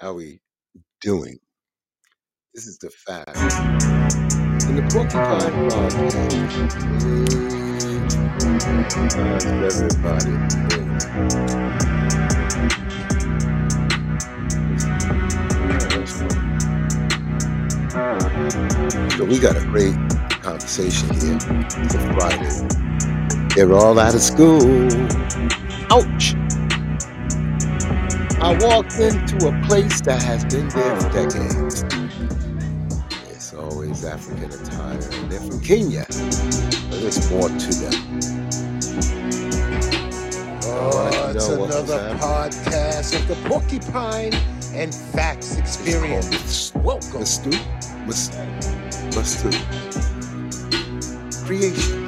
How we doing? This is the fact. In the Porcupine Podcast. Everybody? So we got a great conversation here. Friday. They're all out of school. Ouch! I walked into a place that has been there for decades. It's always African attire, and they're from Kenya. But there's more to them. Oh, it's know what was another podcast of the Porcupine and Facts Experience. Welcome. Mus- Mustu. Creation.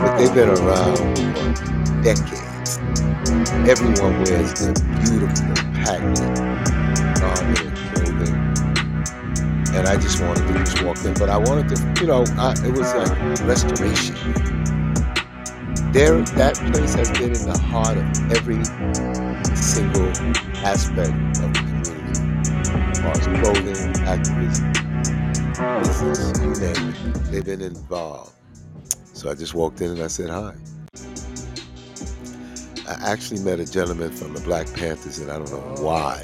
But they've been around for decades. Everyone wears the beautiful patterned garment and clothing. And I just wanted to just walk in, but I wanted to, you know, I, it was like restoration. There, that place has been in the heart of every single aspect of the community. As as clothing, activism, business, you name it. They've been involved. So I just walked in and I said hi. I actually met a gentleman from the Black Panthers, and I don't know Oh, why.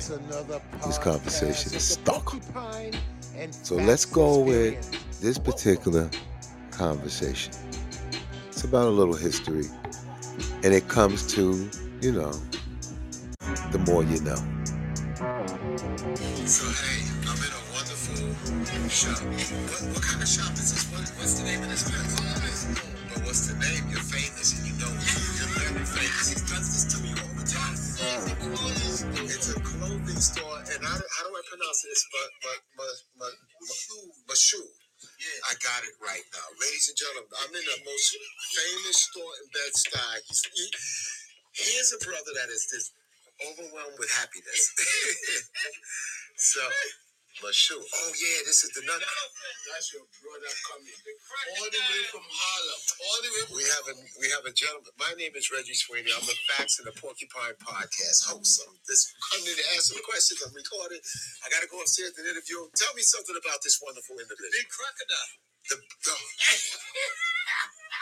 This conversation is stuck. So let's go with this particular conversation. It's about a little history, and it comes to, you know, the more you know. So hey, I'm in a wonderful shop. What, what kind of shop is this? What, what's the name of this place? But what's the name? You're famous and you know it. You're very famous. He does this to me all the time. It's a clothing store, and do- how do I pronounce it? It's but but but Moshood. Yeah. I got it right now, ladies and gentlemen. I'm in the most famous store in Bed Stuy. He's, he, here's a brother that is just overwhelmed with happiness. so, Moshood. Oh yeah, this is the nut. That's your brother coming. All the way from Harlem. All the way from We have a we have a gentleman. My name is Reggie Sweeney. I'm the Facts and the Porcupine Podcast host. I'm this coming in to answer the questions. I'm recording. I got to go upstairs and interview him. Tell me something about this wonderful individual. big crocodile. The, the,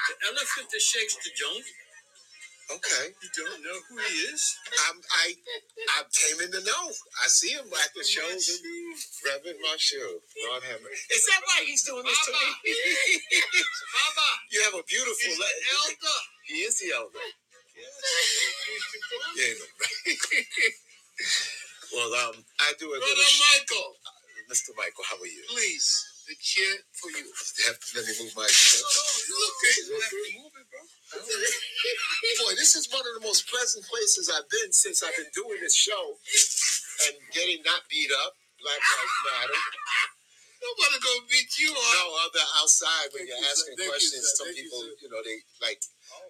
The elephant that shakes the joint. Okay, You don't know who he is? I'm, I I came in to know. I see him at the shows. And Reverend Moshood, Lord have mercy. Is that why he's doing this to me? Baba. you have a beautiful. He's le- the elder. He is the elder. Yes. He's the brother. Yeah. no. well, um, I do a Brother little. sh- Michael, Mr. Michael, how are you? please. The chair for you. Have, let me move my. No, no, you okay. You have to move. Boy, this is one of the most pleasant places I've been since I've been doing this show and getting not beat up. Black Lives Matter. Nobody gonna beat you up. No, other outside when you're asking questions, some people, you know, they like,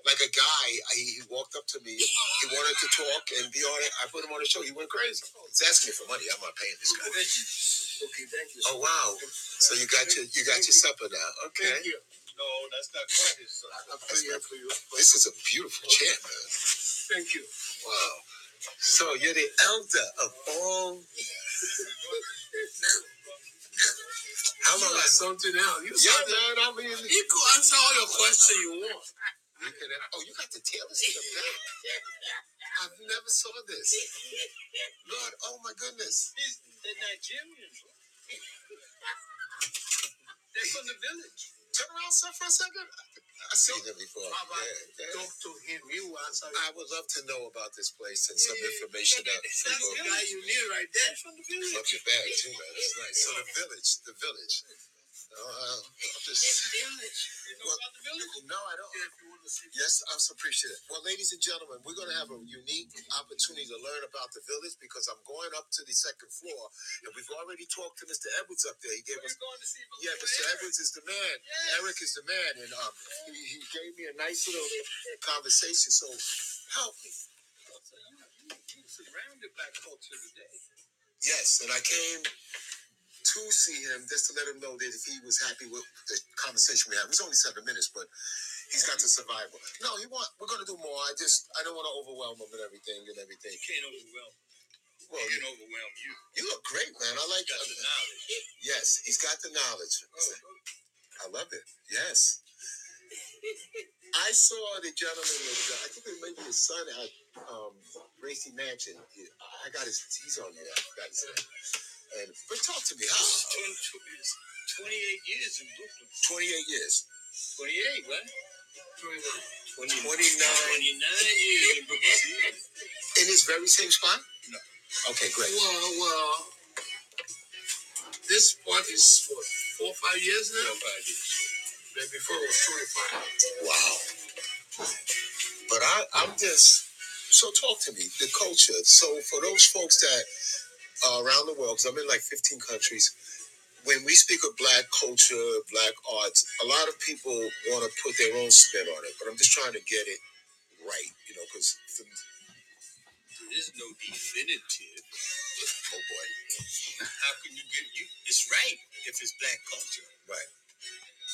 like a guy. He, he walked up to me. He wanted to talk and be on it. I put him on the show. He went crazy. He's asking me for money. I'm not paying this guy. Okay, thank you. Oh wow! So you got your you got your supper now. Okay. Thank you. No, that's not quite his son. I'm praying for you. This is a beautiful chair, man. Thank you. Wow. So you're the elder of all. How long? You got something else. You Yeah, something. man. I mean, He could answer all your questions you want. you can, oh, you got the tailors in the back. I've never saw this. Lord, oh my goodness. He's the Nigerians. They're from the village. Turn around, sir, for a second. I seen him before. Yeah, yeah. talk to him. He will answer you. I would love to know about this place and some information that That's the people guy you need right there. From the village. love your bag too, man. It's nice. So the village, the village. Uh, just. You know Well, about the village? no, I don't. Yeah, if you want to see. Yes, I'm so appreciative. Well, ladies and gentlemen, we're going to have a unique opportunity to learn about the village because I'm going up to the second floor, and we've already talked to Mr. Edwards up there. He gave us, you going to see? yeah, Mr. Edwards is the man. Yes. Eric is the man, and um, he, he gave me a nice little conversation. So help me. So you, you, you surrounded black culture today. Yes, and I came to see him just to let him know that if he was happy with the conversation we had. It was only seven minutes, but He's got the survival. No, he want. We're gonna do more. I just I don't want to overwhelm him and everything and everything. You can't overwhelm. Well, you, can overwhelm you. you look great, man. I like. You got the knowledge. Yes, he's got the knowledge. I love it. Yes. I saw the gentleman with, uh, I think it may be his son at um, Gracie Mansion. I got his, he's on there. I forgot his name. And, but talk to me. How? It's 20 it's 28 years in Brooklyn. 28 years. 28, right? 29. 29. 29 years in Brooklyn. In this very same spot? No. Okay, great. Well, well, this spot is what four or five years now. Four or five years. But before it was twenty-five. Wow. But I, I'm just, so talk to me, the culture. So for those folks that are around the world, because I'm in like 15 countries, when we speak of black culture, black arts, a lot of people want to put their own spin on it, but I'm just trying to get it right, you know, because, There is no definitive. oh boy, How can you get you? It's right if it's black culture. right.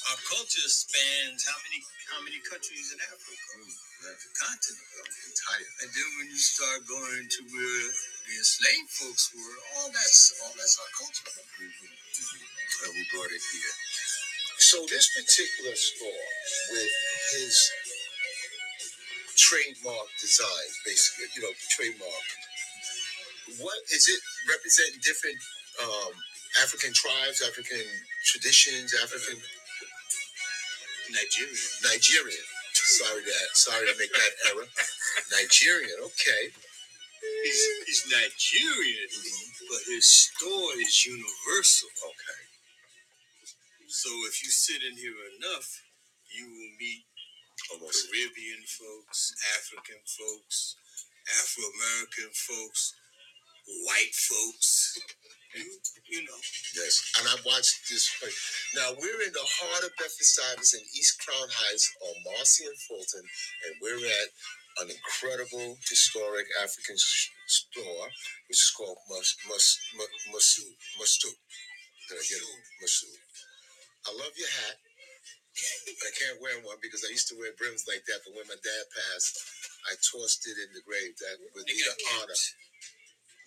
Our culture spans how many how many countries in Africa? Mm, the continent. I'm tired. And then when you start going to where the enslaved folks were, all that's all that's our culture. And we brought it here. So this particular store with his trademark designs, basically, you know, trademark. What is it representing different um, African tribes, African traditions, African Nigerian. Nigerian? Sorry that sorry to make that error. Nigerian, okay. He's, he's Nigerian, but his store is universal. Okay. So if you sit in here enough, you will meet Almost Caribbean folks, African folks, Afro American folks, white folks. You, you know, Yes, and I watched this play. Now we're in the heart of Bedford-Stuyvesant in East Crown Heights on Marcy and Fulton, and we're at an incredible historic African sh- store, which is called Mus Mus Mus Musu Mustu. Did I get it? I love your hat. I can't wear one because I used to wear brims like that, but when my dad passed, I tossed it in the grave. That would they be got the honor. caps.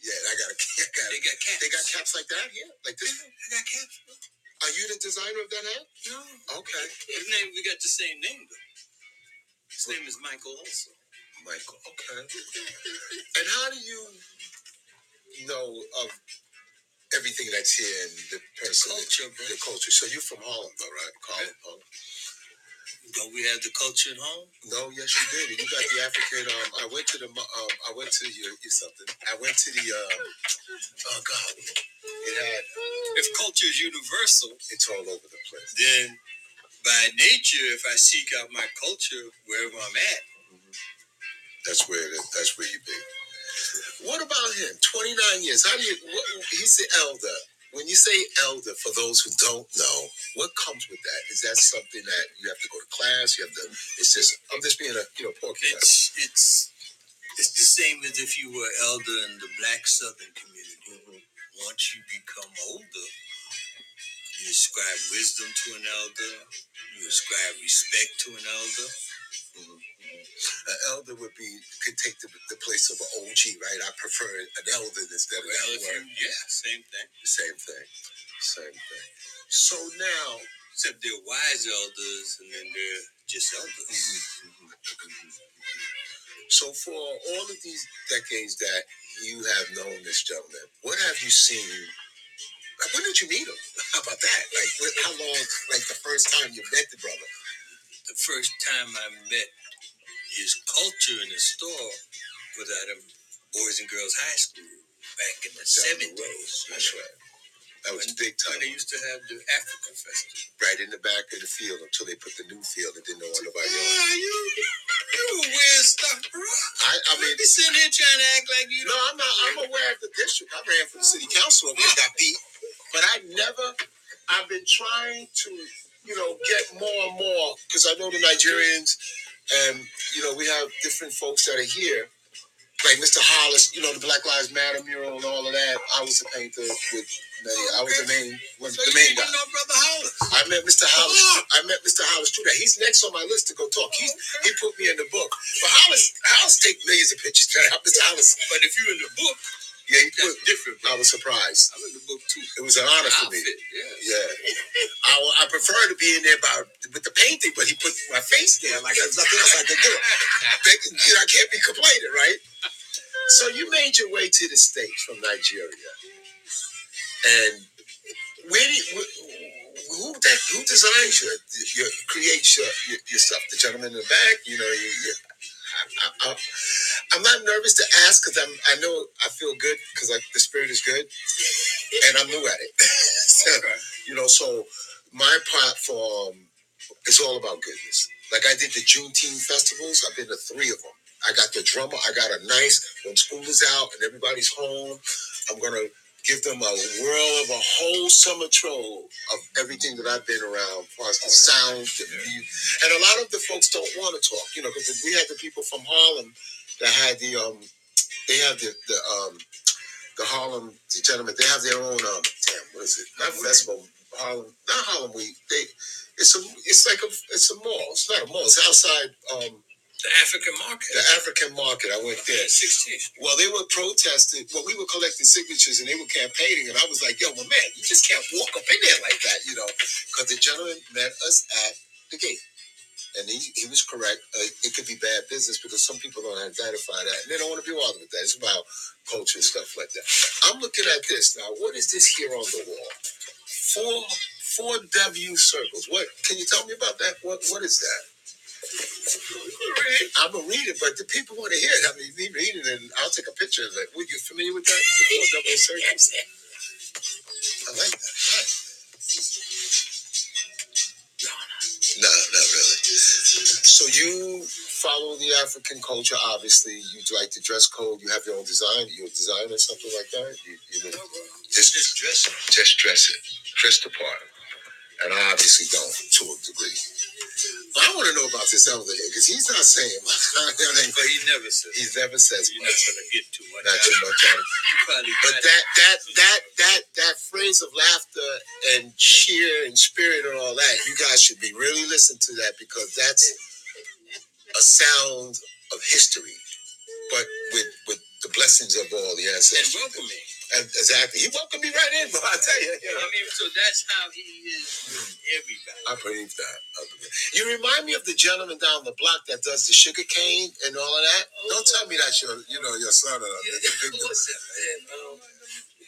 Yeah, I got a, I got They got caps. they got caps like that here, like this. They got caps. Are you the designer of that hat? No. Okay. His name, we got the same name though. His name is Michael also. Michael. Okay. And how do you know of everything that's here and the person, Culture, bro. the culture? So you're from Harlem, though, right? Harlem. Harlem. Don't we have the culture at home? No, yes, you did. You got the African. Um, I went to the. Um, I went to your, your something. I went to the. Um, oh God, it had. If culture is universal, It's all over the place. then by nature, if I seek out my culture wherever I'm at, That's where. The, that's where you be. What about him? Twenty nine years. How do you? What, he's the elder. When you say elder, for those who don't know, what comes with that? Is that something that you have to go to class? You have to. It's just. I'm just being a you know porcupine. it's it's it's the same as if you were elder in the black southern community. Mm-hmm. Once you become older, you ascribe wisdom to an elder, you ascribe respect to an elder. Mm-hmm. An elder would be could take the, the place of an OG, right? I prefer an elder instead of Well, if word. yeah, same thing. Same thing. Same thing. So now, Except they're wise elders, and then they're just elders. Mm-hmm. Mm-hmm. so for all of these decades that you have known this gentleman, what have you seen? Like, when did you meet him? How about that? Like, how long? Like the first time you met the brother? The first time I met his culture in the store was at a Boys and Girls High School back in the seventies. That's right. That was big When time. they used to have the African festival. Right in the back of the field until they put the new field and didn't know nobody. Yeah, you, you weird stuff, bro. I, I mean, be sitting here trying to act like you No, I'm not. I'm aware of the district. I ran for the city council over here, got beat, but I never. I've been trying to, you know, get more and more because I know the Nigerians, and you know, we have different folks that are here, like Mr. Hollis, you know, the Black Lives Matter mural and all of that. I was the painter with many. I was the main, one, So the main guy. know Brother Hollis. I met Mr. Hollis. Oh. I met Mr. Hollis through that. He's next on my list to go talk. He's oh, he put me in the book. But Hollis, Hollis take millions of pictures. Mr. Hollis, But if you're in the book, yeah, he that's put. different. I was surprised. I'm in the book too. It was an honor for me. Outfit, yeah. Yeah, I, I prefer to be in there by with the painting, but he put my face there like there's nothing else I can do. You know, I can't be complaining, right? So you made your way to the states from Nigeria, and where did wh- who that who designs your your creates your, your your stuff? The gentleman in the back, you know, you. you I, I, I'm not nervous to ask because I'm. I know I feel good because the spirit is good, and I'm new at it. so, Okay. you know, so my platform is all about goodness. Like I did the Juneteenth festivals. I've been to three of them. I got the drummer. I got a nice when school is out and everybody's home. I'm gonna give them a whirl of a whole summer trove of everything that I've been around, as far as the sound, the music, and a lot of the folks don't want to talk. You know, because we had the people from Harlem that had the um, they have the the um, the Harlem the gentlemen. They have their own um, damn, what is it? Not festival. Harlem, not Harlem Week. They, it's a, it's like a, it's a mall. It's not a mall. It's outside um, The African market. the African market. I went there. 16th. Well, they were protesting. Well, we were collecting signatures and they were campaigning, and I was like, "Yo, well, man, you just can't walk up in there like that, you know?" Because the gentleman met us at the gate, and he, he was correct. Uh, it could be bad business because some people don't identify that, and they don't want to be bothered with that. It's about culture and stuff like that. I'm looking at this now. What is this here on the wall? Four four W circles. What can you tell me about that? What what is that? I'm gonna read it, but the people want to hear it. I mean, me read it, and I'll take a picture of it. Were you familiar with that? The four W circles. I like that. No, not really. So you follow the African culture, obviously. You like the dress code. You have your own design. You're a designer, something like that. You, you know, Just, just dress it. just dress it, dress the part. And I obviously don't to a degree. I want to know about this elder here because he's not saying much. But he never says. he never says You're not gonna get too much. Not too of much it. You probably But that that that that that phrase of laughter and cheer and spirit and all that, you guys should be really listening to that because that's a sound of history, but with with the blessings of all the and welcoming. And exactly, he welcomed me right in, but I tell you, you know. I mean, so that's how he is with everybody. I believe that. I believe. You remind me of the gentleman down the block that does the sugar cane and all of that. Don't tell me that's your, you know, your son. Or the, the big What's that man? Um,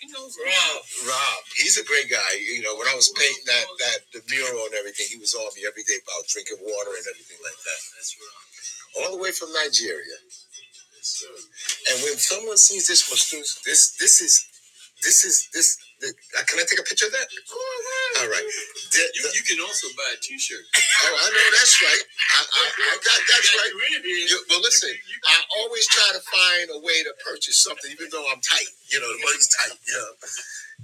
he knows Rob. Rob. He's a great guy. You know, when I was painting that that the mural and everything, he was on me every day about drinking water and everything like that. That's right. All the way from Nigeria. And when someone sees this masseuse, this this is this is this. The, uh, can I take a picture of that? All right. The- You, the- you can also buy a T-shirt. oh, I know that's right. I, I, I got that's right. you in here. You, well, listen, I always try to find a way to purchase something, even though I'm tight. You know, the money's tight. Know,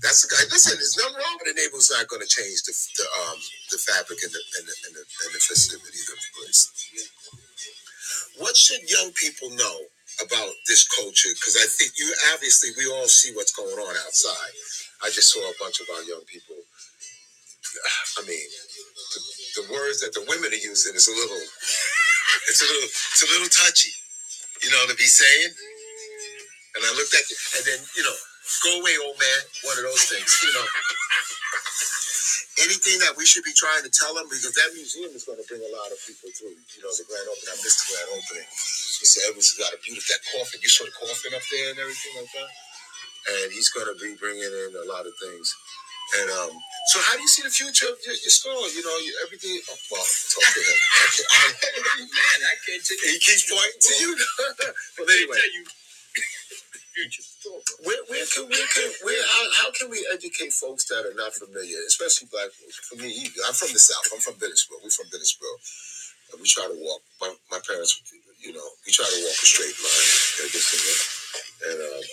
that's the guy. Listen, there's nothing wrong with the neighbor's not going to change the the um the fabric and the and the and the, and the festivity of the place. What should young people know about this culture? Because I think you obviously we all see what's going on outside. I just saw a bunch of our young people. I mean, the, the words that the women are using is a little, it's a little, it's a little touchy, you know, to be saying. And I looked at you, and then you know, go away, old man. One of those things, you know. Anything that we should be trying to tell them because that museum is going to bring a lot of people through. You know, the grand opening. I missed the grand opening. Mr. Evans has got a beautiful that coffin. You saw the coffin up there and everything like that. And he's going to be bringing in a lot of things. And um, so, how do you see the future of your, your store? You know, you, everything. Oh, well, talk to him. I Man, I can't tell you. he keeps pointing to you. but I can't anyway, tell you. Future. where, where can where can where how, how can we educate folks that are not familiar, especially black folks? For me. I'm from the south. I'm from Bittersboro. We're from Bittersboro, and we try to walk. My, my parents, you know, we try to walk a straight line. And, this um,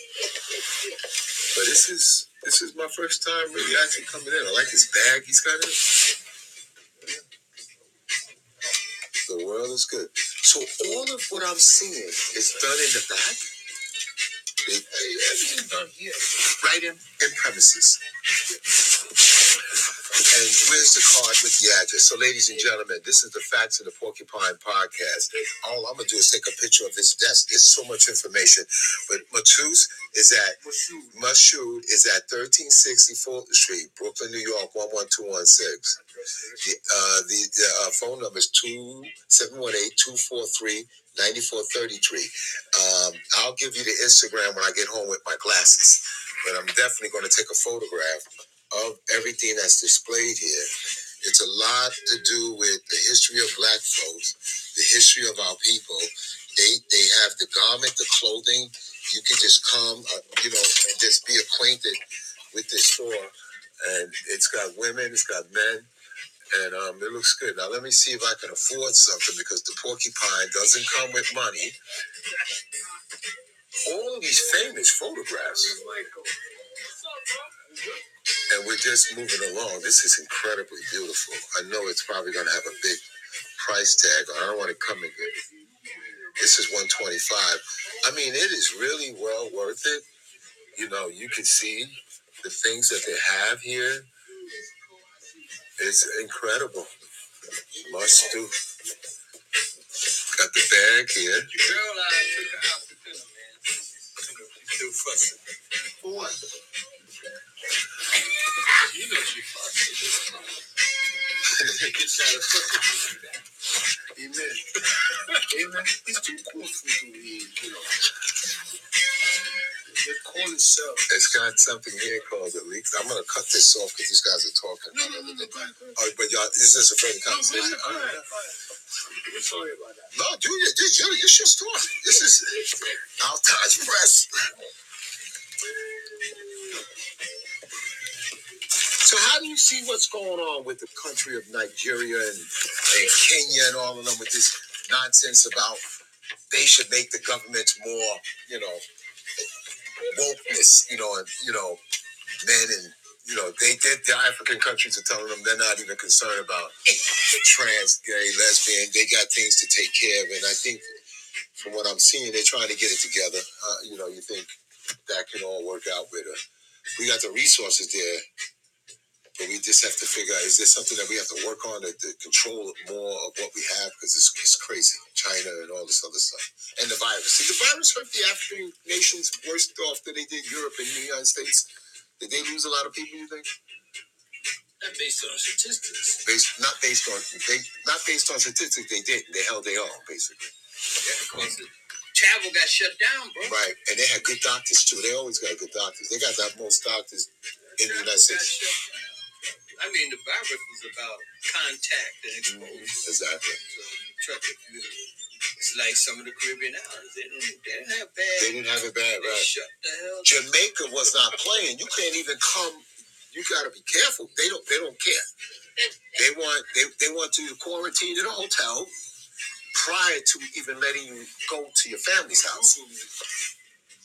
but this is this is my first time really actually coming in. I like his bag. He's got it. The world is good. So all of what I'm seeing is done in the back. Right in, in premises. And where's the card with the address? So, ladies and gentlemen, this is the Facts of the Porcupine Podcast. All I'm gonna do is take a picture of this desk. It's so much information. But Matus is at Moshood is at 1360 Fulton Street, Brooklyn, New York, 11216. The, uh, the, the uh, phone number is 2718-243-9433. Um, I'll give you the Instagram when I get home with my glasses. But I'm definitely going to take a photograph of everything that's displayed here. It's a lot to do with the history of black folks, the history of our people. They they have the garment, the clothing. You can just come, uh, you know, and just be acquainted with this store. And it's got women, it's got men, and um, it looks good. Now let me see if I can afford something because the porcupine doesn't come with money. All of these famous photographs. And we're just moving along. This is incredibly beautiful. I know it's probably going to have a big price tag. I don't want to come in. This is 125. I mean, it is really well worth it. You know, you can see the things that they have here. It's incredible. Must do. Got the bag here. Still fussing. For what? You know she fussing. She gets out of fussing. Amen. Amen. It's too cool for you to eat, you know. The call itself. It's got something here called the leaks. I'm gonna cut this off because these guys are talking. No, no, no, no, go ahead, go ahead. Oh, but y'all, this is this a friendly No, go conversation? ahead, go ahead, go ahead. Sorry about that. No, dude, this your, it's your story. This is Altage Press. So, how do you see what's going on with the country of Nigeria and, and Kenya and all of them with this nonsense about they should make the governments more, you know, wokeness, you know, and you know, men and you know, they did the African countries are telling them they're not even concerned about trans, gay, lesbian. They got things to take care of, and I think from what I'm seeing, they're trying to get it together. Uh, you know, you think that can all work out with. We got the resources there, but we just have to figure out is there something that we have to work on to, to control more of what we have because it's, it's crazy. China and all this other stuff, and the virus. Did the virus hurt the African nations worse off than they did Europe and the United States? Did they lose a lot of people? You think? That's based on statistics. Based not based on they not based on statistics. They did. They held their own basically. Yeah, because the travel got shut down, bro. Right, and they had good doctors too. They always got good doctors. They got the most doctors in the United States. I mean, the virus was about contact and mm-hmm. exposure. Exactly. So, truck, you, it's like some of the Caribbean islands. They didn't, they didn't have bad. They didn't have it bad, right? shut the hell. Jamaica was not playing. You can't even come. You got to be careful. They don't. They don't care. They want. They, they want to quarantine in a hotel prior to even letting you go to your family's house.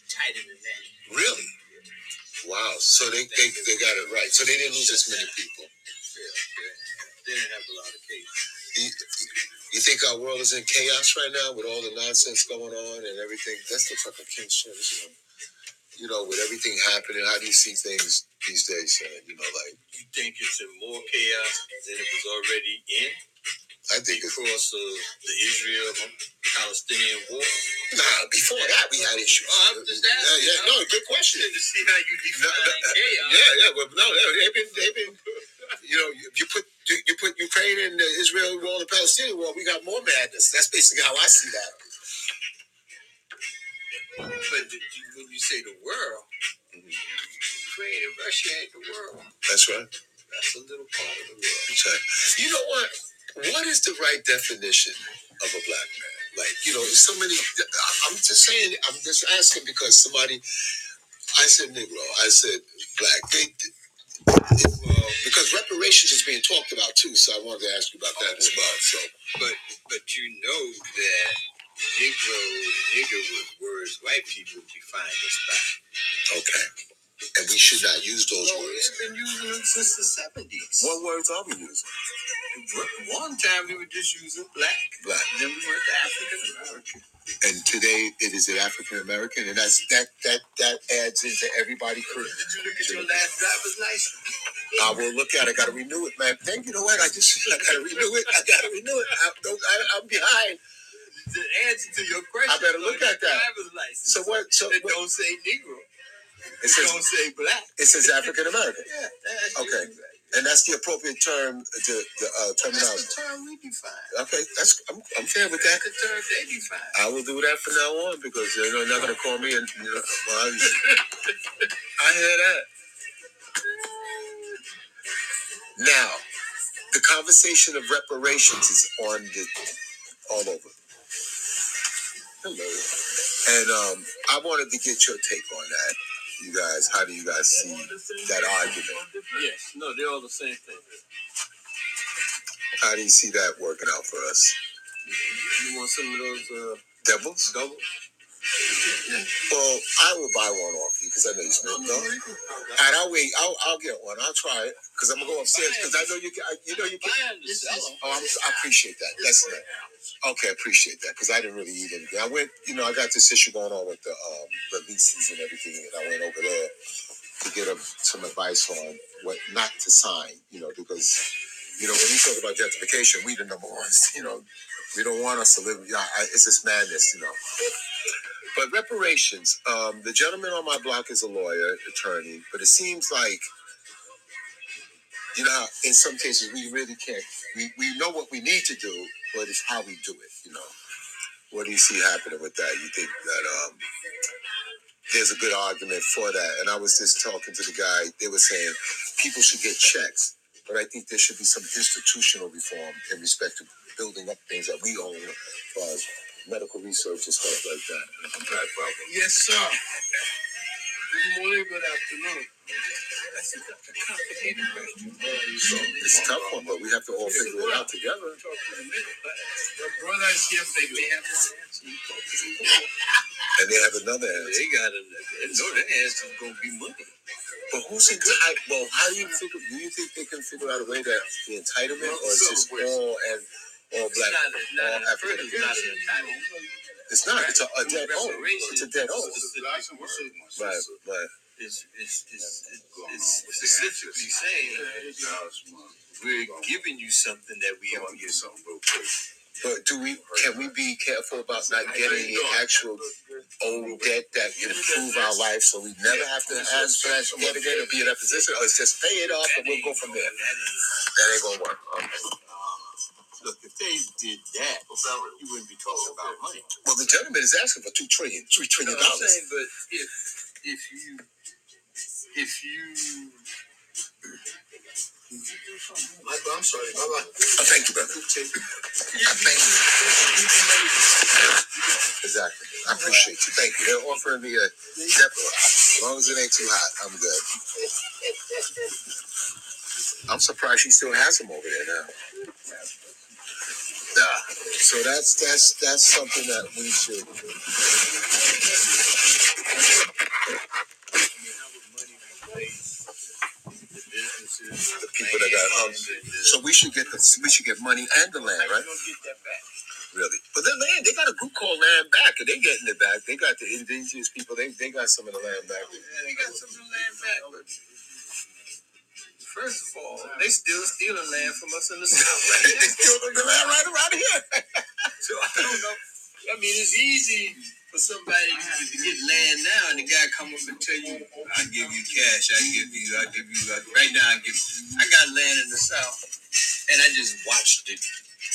Tighter than that. Really? Wow. So they they, they got it right. So they didn't lose as many people. They didn't have a lot of cases. You, you think our world is in chaos right now with all the nonsense going on and everything? That's the fucking King's Church, you know. You know, with everything happening, how do you see things these days? Uh, you know, like You think it's in more chaos than it was already in I think because of the Israel Palestinian war? nah. Before that, we had issues. Oh, I'm just yeah, asking, yeah. huh? No, good question. To see how you define no, uh, chaos. yeah, yeah. Well, no, they- they've been, they've been. You know, you, you put you, put Ukraine and the Israel war, the Palestinian war. We got more madness. That's basically how I see that. But when you say the world, Ukraine and Russia ain't the world. That's right. That's a little part of the world. That's right. You know what? What is the right definition of a black man? Like, you know, somebody. I- I'm just saying. I'm just asking because somebody. I said Negro. I said black. They, well, because reparations is being talked about too. So I wanted to ask you about that as well. So But but you know that Negro nigger was words white people defined us by. okay. And we should not use those No, words. we've been using them since the seventies. What words are we using? One time we were just using black. Black. Then we went to African American. And today it is an African American, and that's that that that adds into everybody. Did you look at your last driver's license? I will look at it. I got to renew it, man. Thank you. Know what? I just I got to renew it. I got to renew it. I, don't, I, I'm behind. The answer to your question. I better is look on at that. Driver's license. So what? So It what, don't say Negro. It says don't say black. it says African American, Yeah. Okay. you. and that's the appropriate term. The the uh, That's terminology. the term we define. Okay, that's I'm, I'm fair with that. That's the term they define. I will do that from now on because you know, they're not going to call me and you know, well, I, I hear that. Now, the conversation of reparations is on the all over. Hello, and um, I wanted to get your take on that. You guys, how do you guys see that argument? Yes. No, they're all the same thing. How do you see that working out for us? You want some of those uh, Devils? double? Well, I will buy one off you because I know you smoke. No, and I'll wait. I'll, I'll get one. I'll try it because I'm gonna go upstairs because I know you. Can, I- you know you can. Oh, I'm, I appreciate that. That's it. Okay, I appreciate that because I didn't really eat anything. I went, you know, I got this issue going on with the um, the leases and everything, and I went over there to get a, some advice on what not to sign. You know, because you know when we talk about gentrification, we the number ones. You know, we don't want us to live. Yeah, I, it's this madness. You know. But reparations, um, the gentleman on my block is a lawyer, attorney, but it seems like, you know, in some cases we really can't. We, we know what we need to do, but it's how we do it. You know, what do you see happening with that? You think that um, there's a good argument for that? And I was just talking to the guy. They were saying people should get checks, but I think there should be some institutional reform in respect to building up things that we own, as far as medical research and stuff like that. Yes, sir. Good morning, good afternoon. That's a, complicated question. So it's a tough one, but we have to all figure it out together. Talk to the the brothers here, they may have one answer. You talk to them. And they have another answer. They got to know their answer is going to be money. But who's entitled? Well, how do you figure? Do you think they can figure out a way that the entitlement, or it's just all and all It's black, not, all not, African it's not American? It's not. It's a, a dead old. It's a dead old. Specific word. Right, right. It's, it's, it's, it's specifically saying we're giving you something that we owe you. Something. real quick. But do we? Can we be careful about not getting the actual old debt that can improve our life, so we never have to ask for that debt again or be in that position, or it's just pay it off and we'll go from there? That ain't gonna work. Okay. Look, if they did that, you wouldn't be talking about money. Well, the gentleman is asking for two trillion, three No, I'm dollars. saying, but if if you if you Michael, I'm sorry. Bye bye. Oh, thank you, brother. Thank you. Exactly. I appreciate you. Thank you. They're offering me a as long as it ain't too hot, I'm good. I'm surprised she still has them over there now. Yeah. So that's that's that's something that we should. The people that got um, so we should get the we should get money and the land, right? don't get that back. Really. But the land, they got a group called Land Back, and they getting it back. They got the indigenous people. They they got some of the land back. Yeah, they got some of the land back, but first of all, they still stealing land from us in the south right they got the land right around here. So I don't know. I mean, it's easy for somebody to to get land now, and the guy come up and tell you, "I give you cash. I give you. I give you. I, right now, I give. I got land in the south, and I just watched it.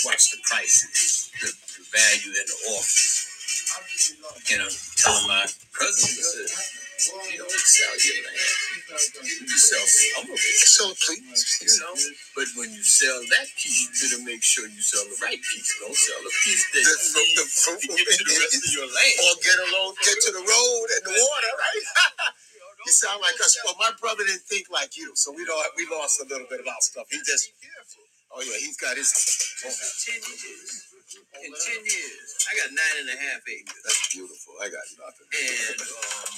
Watch the prices, the, the value in the office. And I'm telling my cousins, I said, you don't sell your land. You sell some of it. So please, You know, but when you sell that piece, you better make sure you sell the right piece. Don't sell the piece that the, you the, to get to the rest of your land. or get along, get to the road and the water, right? you sound like us. Well, my brother didn't think like you, so we don't. We lost a little bit of our stuff. He just, oh yeah, he's got his. Years, in ten years, I got nine and a half acres, That's beautiful. I got nothing. and um,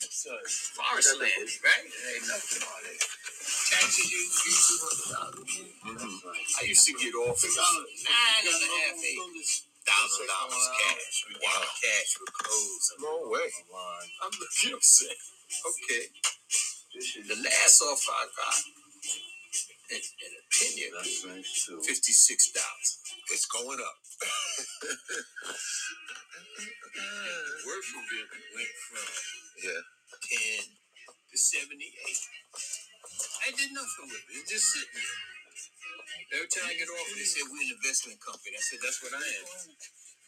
Forest land, right? There ain't nothing on it. Taxes you you two hundred dollars. I used to get off nine and a half, eight thousand dollars cash. We got cash with clothes. No way. I'm looking upset. Okay. The last offer I got in, in a penny, fifty-six dollars. It's going up. From it went from Yeah. ten to seventy-eight. I did nothing with it. It's just sitting there. Every time I get off, they say we're an investment company. I said that's what I am.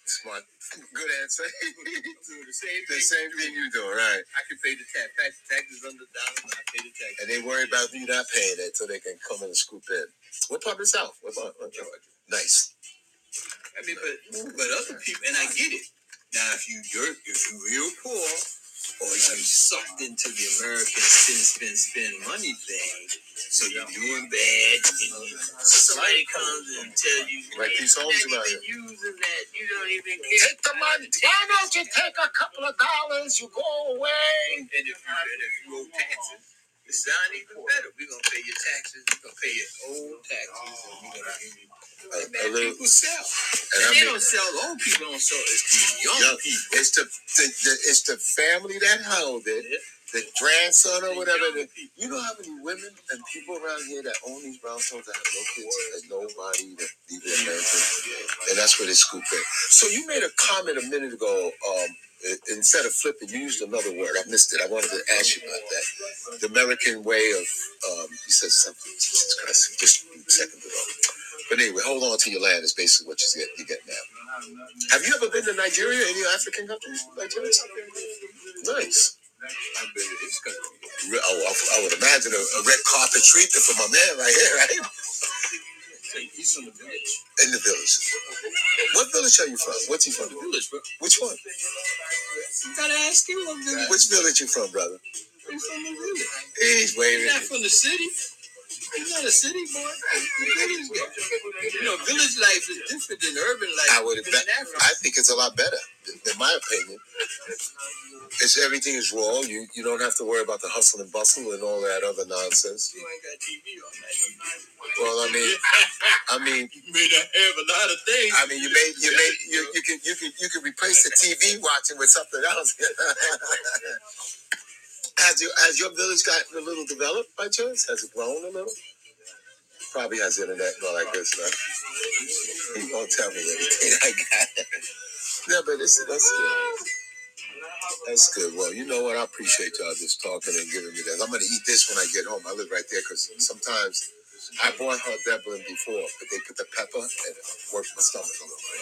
Smart. Good answer. Doing the same the thing. same thing you do, right? I can pay the tax. Tax taxes under the dollar. I pay the tax. And they worry about you not paying it so they can come in and scoop in. What part of the South? What part? What part? Nice. I mean, but but other people, and I get it. Now, if you you're if you real poor, or you sucked into the American spend spend spend money thing, so you're doing bad, and somebody comes and tell you, Like these "Man, about you've using that, you don't even care. Take the money. Why don't you take a couple of dollars? You go away. And if you and if you owe taxes, it sound even better. We're gonna pay your taxes. We're gonna pay your old taxes, and we're gonna give you. A, a Man, little, people sell. and And I they mean, don't sell. Old people don't sell. It's the young young, people. it's the, the, the it's the family that held it, Yeah. the grandson or whatever. that- people. you know how many women and people around here that own these brownstones that have no kids and nobody to leave their parents, and that's where they scoop in. So you made a comment a minute ago. Um, instead of flipping, you used another word. I missed it. I wanted to ask you about that. The American way of um, you said something. Jesus Christ, just a second ago. But anyway, hold on to your land is basically what you get. You get now. Have you ever been to Nigeria? Any African countries? Nice. I've been to this country. Oh, I, I would imagine a, a red carpet treatment for my man right here, right? He's from the village. In the village. What village are you from? What's he from? The village, bro. Which one? You gotta ask him what village. Which village you from, brother? He's from the village. He's He's waving. not from the city. Not a city boy. Village. You know, village life is different than urban life. I would bet. I think it's a lot better, in my opinion. It's everything is raw. You you don't have to worry about the hustle and bustle and all that other nonsense. You ain't got TV all night. Well, I mean, I mean, You may not have a lot of things. I mean, you may you may you, you can you can you can replace the TV watching with something else. has your has your village gotten a little developed by chance? Has it grown a little? Probably has internet and all that good stuff. He won't tell me anything I got. it. Yeah, but it's that's good. That's good. Well, you know what? I appreciate y'all just talking and giving me that. I'm gonna eat this when I get home. I live right there because sometimes I bought her Dublin before, but they put the pepper and it worked my stomach a little bit.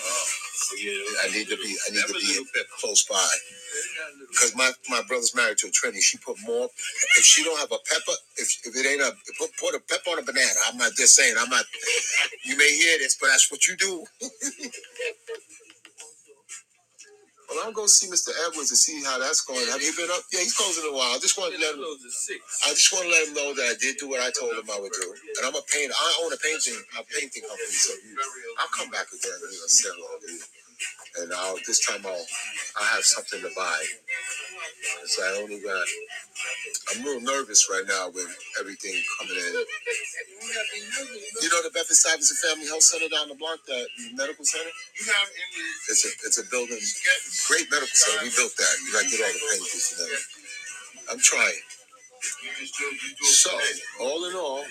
I need to be I need to be close by because my my brother's married to a Trini. She put more. If she don't have a pepper, if if it ain't a put, put a pepper on a banana. I'm not just saying. I'm not. You may hear this, but that's what you do. well, I'll go see Mr. Edwards and see how that's going. Have you been up? Yeah, he's closing in a while. I just wanted to let him. Close at six. I just want to let him know that I did do what I told him I would do, and I'm a paint. I own a painting, a painting company, so you, I'll come back again and you know, sell all these. And I'll this time I'll I have something to buy. So I only got. I'm a little nervous right now with everything coming in. You know the Bedford Stuyvesant Family Health Center down the block, that medical center. You have any It's a it's a building, great medical center. We built that. You gotta get all the painters and everything. I'm trying. So, all in all,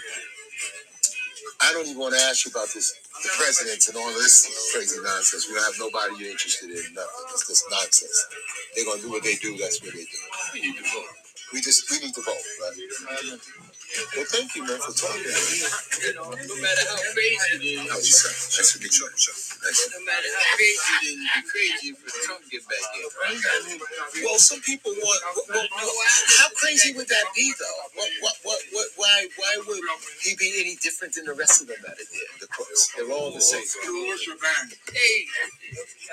I don't even want to ask you about this, the presidents and all this crazy nonsense. We don't have nobody you're interested in, nothing. It's just nonsense. They're gonna do what they do. That's what they do. We need to vote. We just we need to vote, right? Well, thank you, man, for talking. to me. You know, no matter how crazy it How is, you say? Nice to meet you. Nice no matter how crazy it is, it'd be crazy if Trump get back in. Well, some people want. Well, well, how crazy would that be, though? What, what, what, what, why, why would he be any different than the rest of them that are there? The crooks, they're all the same. Hey,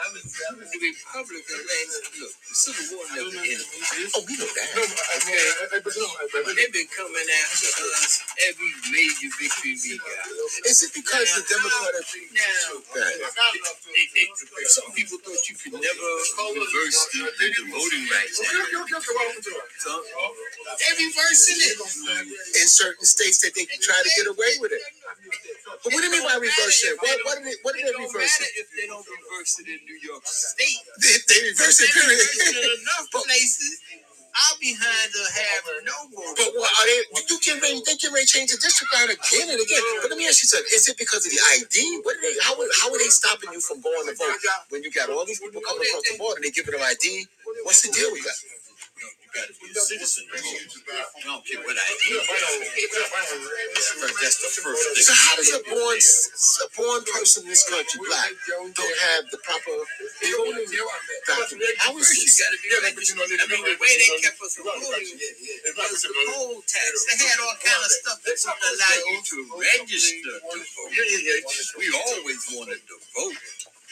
I was, I was a Republican, man. Look, the Civil War never ended. Oh, we know that. Okay, They've been coming after us every major victory we got. Is it because the Democratic Now, they- some people thought you could never reverse the, the, the voting rights. They reversing it. in certain states that they try to get away with it? But what do you mean by reverse it? What what did they, what did they reverse it? if they don't reverse it in New York State. They, they reverse it, They reverse it period. in enough places. I'll behind the have no more. But what are they? You can ready, they can ready change the district line again and again. But let me ask you something: Is it because of the ID? What are they? How are- how are they stopping you from going to vote when you got all these people coming across the border? They giving them ID. What's the deal with that? Thing. So how does a born a born person in this country, black, don't have the proper voting document? How is First, you this? gotta be registered. I mean, the way they kept us voting was the poll tax. They had all kind of stuff that wouldn't allow you to register to vote. We always wanted to vote.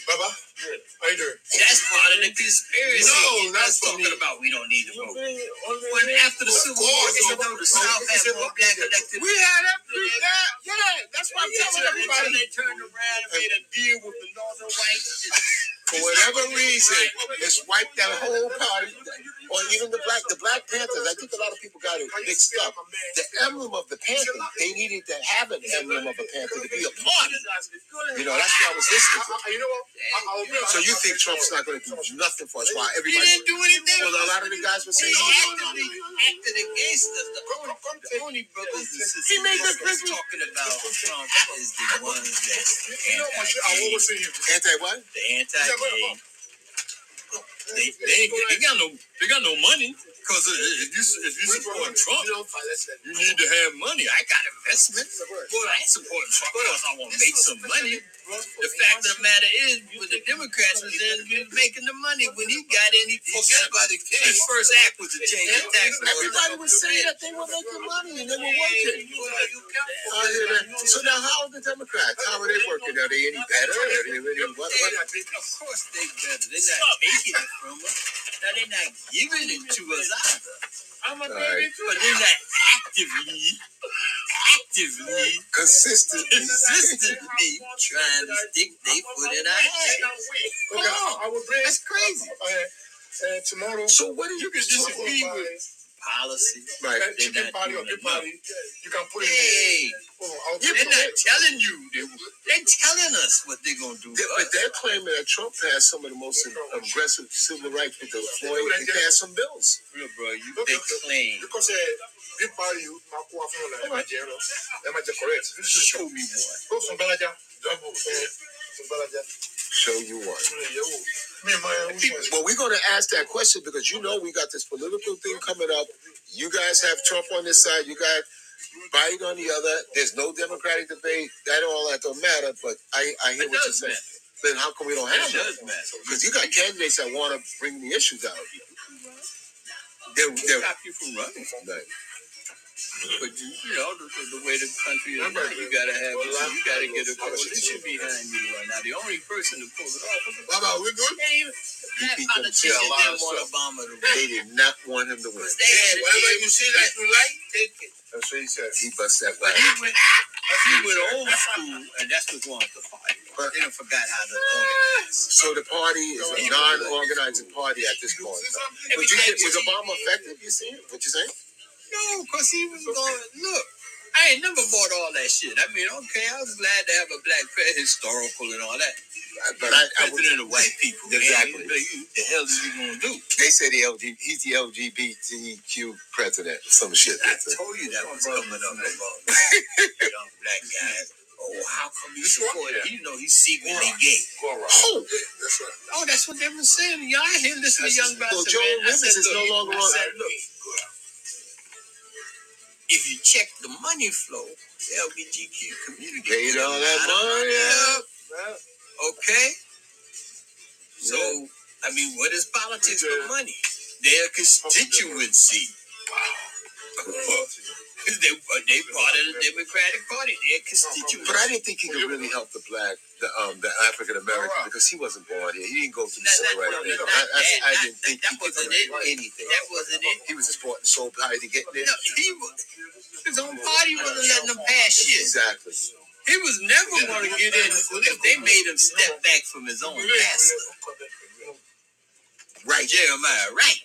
Baba, how you doing? That's part of the conspiracy. No, That's that's talking about we don't need to vote. When after the Civil War, even though the South had more black elected, We had every that, yeah. That's why I'm telling everybody. they turned around and made a deal with the Northern whites. For whatever reason, it's wiped that whole party, or even the black, the Black Panthers. I think a lot of people got it mixed up. The emblem of the Panther, they needed to have an emblem of a Panther to be a party. You know, that's what I was listening to. You know what? I- I'll be So you think Trump's not going to do nothing for us? Why He everybody? didn't do anything. Well, a lot of the guys were He saying. actively acted against us. The only, the only brothers and sisters He made that that's business- talking about Trump is the ones that You know what? I anti-gay, always say you. Anti what? the anti-gay. They, they ain't they got no they got no money because if you if you support Trump, you need to have money. I got investment. Well, I ain't supporting Trump because I want to make some money. The fact of the matter is, when the Democrats was in, he was making the money. When he got in, he forgot about the His first act was to change the tax law. Everybody was saying that they were making money and they were working. I hear that. So now, how are the Democrats? How are they working? Are they any better? Are they really what? What? Of course they better. They're not taking it from us. Now they're not giving it to us either. I'm a Right. But they're not actively, actively, Consistent. consistently trying to stick their foot in our ass. Okay, I, I. That's crazy. Uh, uh, tomorrow. So what do you You can disagree with policy. Right. Uh, chicken not party or doing big enough. You can put it. Hey, Oh, I'll Yeah, they're not telling you. They, they're telling us what they're gonna do. They- to But they're claiming that Trump passed some of the most aggressive civil rights with the Floyd. He passed some bills. Real bro, you they claim. Because uh, big party, you ma ko afun la, ẹ ma jẹ ẹran, ẹ ma jẹ correct. Show me one. Go from Balaja, double, Balaja. Show you one. Yeah, yeah. Me and my own choice. Well, we're going to ask that question because you know we got this political thing coming up. You guys have Trump on this side. You got Biden on the other. There's no Democratic debate. That all that don't matter. But I, I hear It what you're saying. matter. Then how come we don't have It that? Because you got candidates that want to bring the issues out. They're, they're, stop you from running. right. But you, you know, the, the, the way the country is now, you gotta have, you gotta get a coalition behind you right now. The only person to pull it off was Baba, we good? They even- Black beat them politicians to a lot didn't want stuff. Obama to win. They did not want him to win. Because they had Whatever deal you see that you like, take it. That's what he said. He bust that way. he went, he went old school, and that's what's wrong with the party. They done forgot how to organize. So the party is a non-organizing party at this point. But you was Obama effective? You see it? What you saying? No, because he was going, look, I ain't never bought all that shit. I mean, okay, I was glad to have a black president, historical and all that. But I, I would, president of white people. Exactly. But you- The hell is he gonna do? they say the LG, he's the LGBTQ president, some shit. I like that. told you that was coming up about young black guys. Oh, how come you support it? You know he's secretly gay. Go around. Oh, That's right. Oh, that's what they were saying. Y'all hear listen to young black Well, man. Joel I Rivers is no longer I on- said, look, if you check the money flow, the LGBTQ community Paid all that a lot of money up. Okay? So, I mean, what is politics but money? Their constituency. they they part of the Democratic Party. They're constituents. But I didn't think he could really help the black, the um, the African American because he wasn't born here. He didn't go through the civil rights. no. I, I. I didn't think that he could wasn't do anything. That wasn't it. He was just bought and sold how to get there. No, he was. His own party wasn't letting him pass shit. Exactly. He was never going to get in if they made him step back from his own pastor. Right. Jeremiah Wright,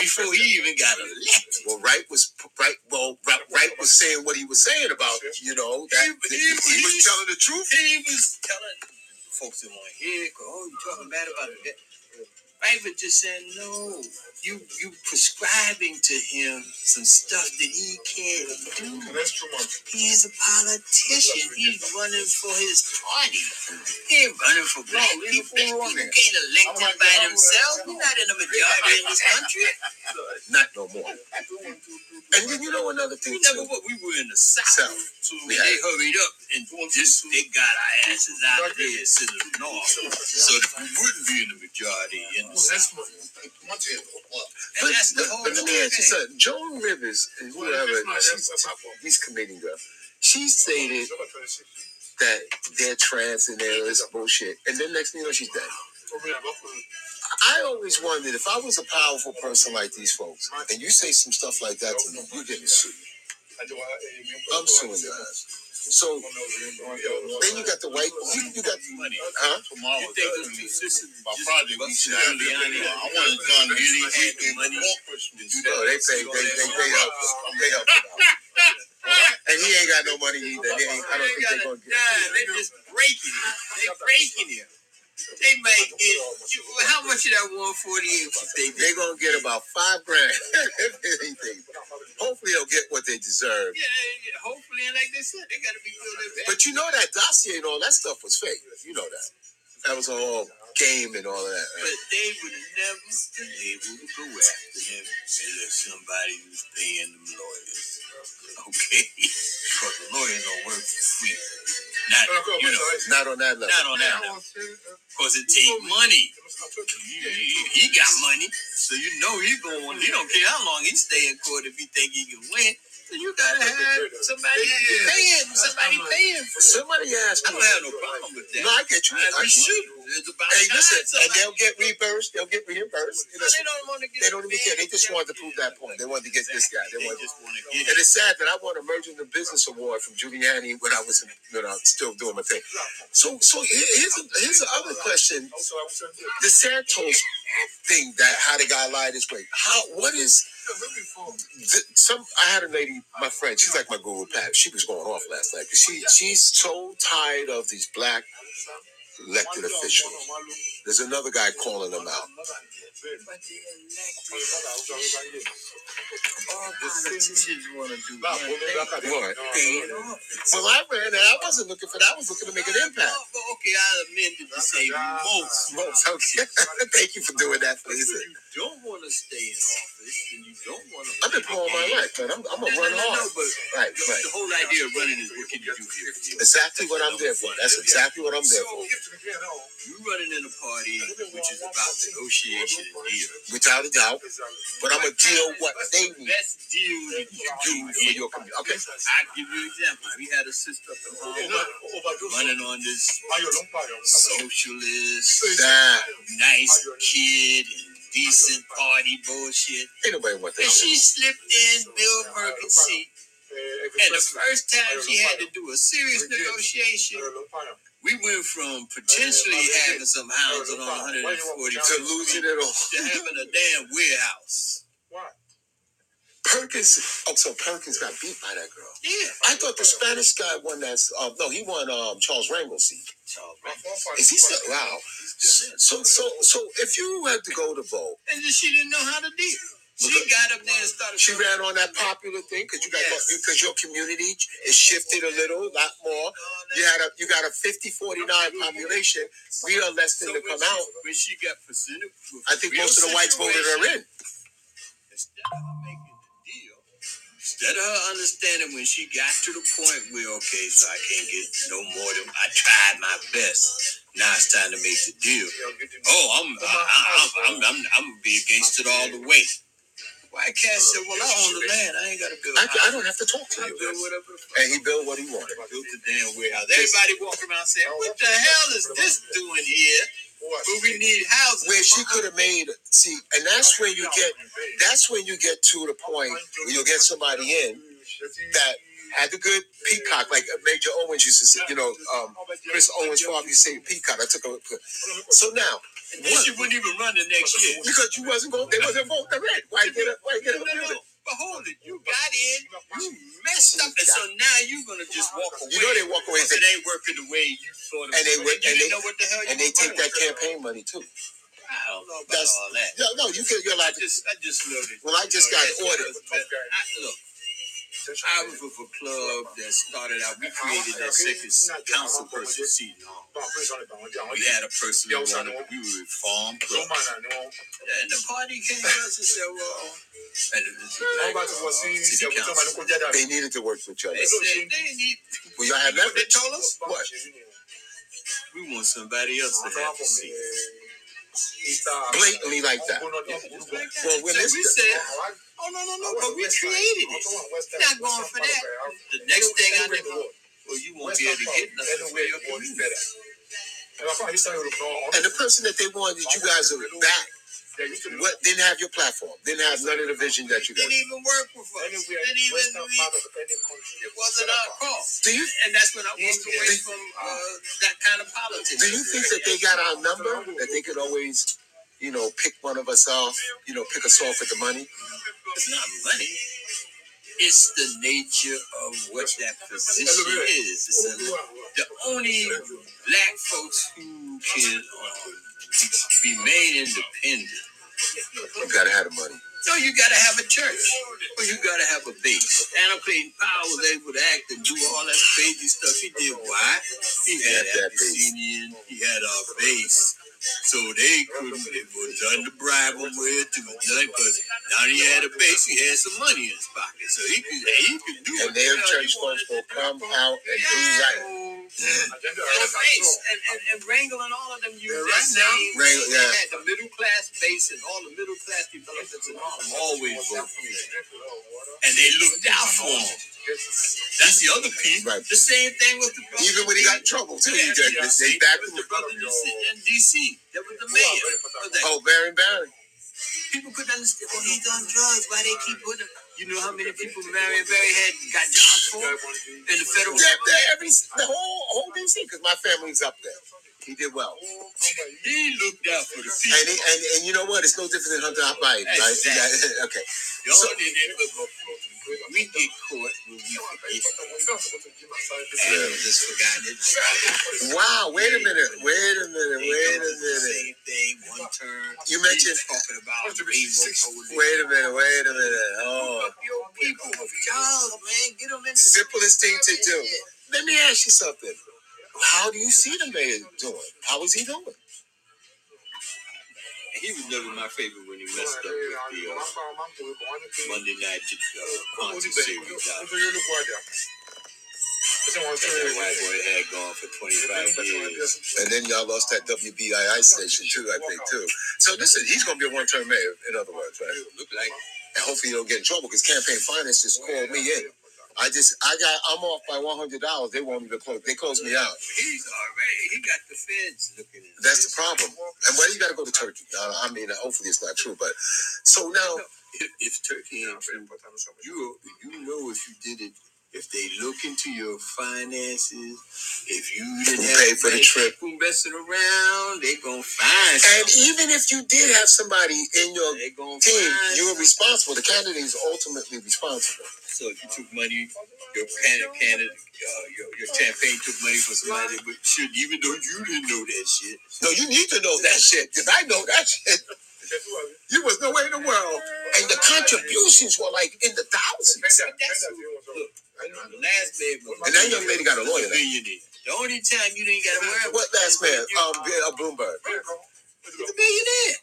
before he even got elected. Well, Wright was right. Well, Wright was saying what he was saying about you know that He- he, he- he was telling the truth. He was telling folks that want to hear, oh, you talking bad about it. Right, but just saying, no, you you prescribing to him some stuff that he can't do. That's too much. He's a politician. He's running for his party. He ain't running for black people. Black people can't elect him by themselves. We're not in the majority in this country. Not no more. And then you know another thing We never too. what we were in the south. South. So We they hurried up and just they got our asses out of there to the north, so that we wouldn't be in the majority in the south. But, And that's the whole but let me ask you thing. something. Joan Rivers and whoever she's, these committee girl, she stated that they're trans and they're this bullshit, and then next thing you know, she's dead. I always wondered if I was a powerful person like these folks, and you say some stuff like that to me, you're getting sued. I'm suing your ass. So then you got the white, you, you got, huh? Tomorrow, You think those two sisters my project, we busted should have Giuliani I out? want it done Really really had quick the and money corporate to do No, oh, they pay, they, they, they help, they help him out. And he ain't got no money either. They ain't, I don't think they're gonna get it. they're just breaking it. They're breaking it. They might get how much of that 148 you think? They're gonna get about five grand. Hopefully they'll get what they deserve. Yeah, hopefully, and like they said, they got to be good. But you know that dossier and all that stuff was fake. You know that. That was all game and all of that. But they would have never been able to go after him unless somebody was paying them lawyers. Okay? Because the lawyers don't work for free. Not, you know, Not on that level. not on that level. Because it takes money. He, he- he got money, so you know he's going. He don't care how long he stay in court if he think he can win. So you gotta have somebody paying. Somebody paying for it. Somebody asked I don't have no problem with that. No, I get you. I we get you. It's about Hey, listen, and they'll get reimbursed. They'll get reimbursed. No, they don't want to get. They don't even care. They just wanted to prove that point. They wanted to get this guy. They wanted. just want to get And it's sad that I won a Merging the Business Award from Giuliani when I was, you know, still doing my thing. So, so here's a, here's the other question: the Santos thing that how the guy lied his way. How? What is? Some I had a lady, my friend. She's like my Google Pat. She was going off last night she she's so tired of these black elected officials. There's another guy calling them out. Well, I ran and I wasn't looking for that. I was looking to make an impact. Oh, well, okay, I amended to say most. Most, okay. Thank you for doing that, please. if you don't want to stay in office, and you don't want to. I've been playing all my life, man. I'm, gonna run no, no, hard. but Right, the, right. the whole idea of running is what can you do here? Exactly what I'm there for. That's exactly what I'm there for. You running in a party which is about negotiation and deal. Without a doubt. But I'm gonna deal what they need Best deal that you do do for your community. Okay. I give you an example. We had a sister in running on this socialist, nice kid, and decent party bullshit. ain't nobody want that And she slipped in Bill Perkins' seat. And the first time she had to do a serious negotiation, we went from potentially having some houses on 140 To losing it all. to having a damn warehouse. What Perkins. Oh, so Perkins got beat by that girl. Yeah. I thought the Spanish guy won that. Uh, no, he won um, Charles Rangel's seat. Charles Rangel. Is he still? Wow. So, so, so if you had to go to vote, And then she didn't know how to deal. She got up there and started. she ran on that popular thing because you got Yes. because your community is shifted a little, a lot more. You had a you got a 50-49 population. We are less than to when come she, out. When she got presented I think most of the whites voted her in. Instead of her making the deal, instead of her understanding when she got to the point where, okay, so I can't get no more than I tried my best. Now it's time to make the deal. Oh, I'm I, I, I'm, I'm I'm I'm gonna be against it all the way. White cat said, "Well, I own the land. I ain't got to build. I, a I house. don't have to talk to you. build whatever the fuck. And he built what he wanted. I built the damn warehouse. Everybody walking around saying, "What the hell is this doing here?" But we need houses. Where she could have made see, and oh, that's when you get that's when you get to the point where you'll get somebody in that had the good peacock, like Major Owens used to say, you know, um, Chris Owens father used to say peacock. I took a so now And then she wouldn't even run the next year. because you wasn't going, they wasn't voting the red. Why get it? Why get No, it? no, no. But hold it, you got in, you messed up, and so now you're gonna just walk away. You know they walk away and because say- it ain't working the way you thought it And they you and they- know what the hell you And they take that campaign money too. I don't know about That's- all that. No, no, you can. You're I just, I just love it. Well, I just got ordered. I, look, I was with a club that started out. We created that second council person seat. We had a person that wanted. We were farm club, and the party came to us and said, "Well," and it was city uh, council. They needed to work for each other. They said they need. Well, y'all had what they told us? What? We want somebody else to have the seat. Blatantly like that. Well, Well, when so this- we said, "Oh no, no, no!" But we created it. Not going for that. The next thing I know, well, you won't be able to get nothing for your community. And the person that they wanted you guys to back, what didn't have your platform, didn't have none of the vision that you got. Didn't even work with us. Didn't even. It wasn't our call. Do you And that's when I walked away from uh, that kind of politics. do you think that they got our number? That they could always, you know, pick one of us off, you know, pick us off with the money? It's not money. It's the nature of what that position is. It's a, the only black folks who can uh, be made independent. You gotta have the money. No, you gotta have a church. Or you gotta have a base. Adam Clayton Powell was able to act and do all that crazy stuff he did. Why? He had Had that base. Abyssinian, he had a base. So they couldn't, it was nothing to bribe him with, it was nothing, because now he had a base, he had some money in his pocket. So he could, he could do it. And their church folks will come out and do right. And a base, and, and, and Rangel and all of them used Yeah, right now. same. Rangel, they yeah. had the middle class base, and all the middle class developments and all them always voted for them. And they looked out for him. That's the other piece. Right. The same thing with the brother. Even when he got in trouble too, he Yeah, did. yeah, They see, backed that was him. the brother in DC. That was the mayor. Was Oh, Barry Barry. People couldn't understand. Oh, he's on drugs. Why they keep putting him? You know how many people Marion Barry had got jobs for in the federal Yeah, government? yeah, every the whole whole DC because my family's up there. He did well, He looked out for the and people. he, and and you know what? It's no different than Hunter Biden, right? Exactly. That- okay. Y'all So- did it, but we get caught when we forget. And we just forgot it. Wow. Wait a minute. Wait a minute. Wait a minute. Same thing, one turn. You mentioned- talking about rainbow. Wait a minute. Wait a minute. Oh, people with jobs, man. Get them in the simplest thing to do. Let me ask you something. How do you see the mayor doing? How is he doing? He was never my favorite when he messed up with the uh, Monday night uh, concert series. out. That white boy had gone for 25 years. And then y'all lost that WBII station too, I think too. So listen, he's gonna be a one-term mayor. In other words, right? Look like And hopefully he don't get in trouble because campaign finance just called me in. I just, I got, I'm off by one hundred dollars. They want me to close. They closed me out. he's already, he got the feds looking at That's the problem. And why you got to go to Turkey? Uh, I mean, hopefully it's not true, but so now, If, if Turkey ain't true, you, you know if you did it, if they look into your finances, if you didn't have paid for the trip? messing around, they gonna find and something. even if you did have somebody in your team, you were responsible. The candidate is ultimately responsible. So if you took money, your candidate, uh, your, your campaign took money from somebody that shouldn't, even though you didn't know that shit. No, you need to know that shit because I know that shit. You was nowhere in the world, and the contributions were like in the thousands. The last man was And that young lady got a lawyer a now. billionaire. The only time you didn't got to worry about What last man? Um, Bill- uh, Bloomberg. he's a billionaire.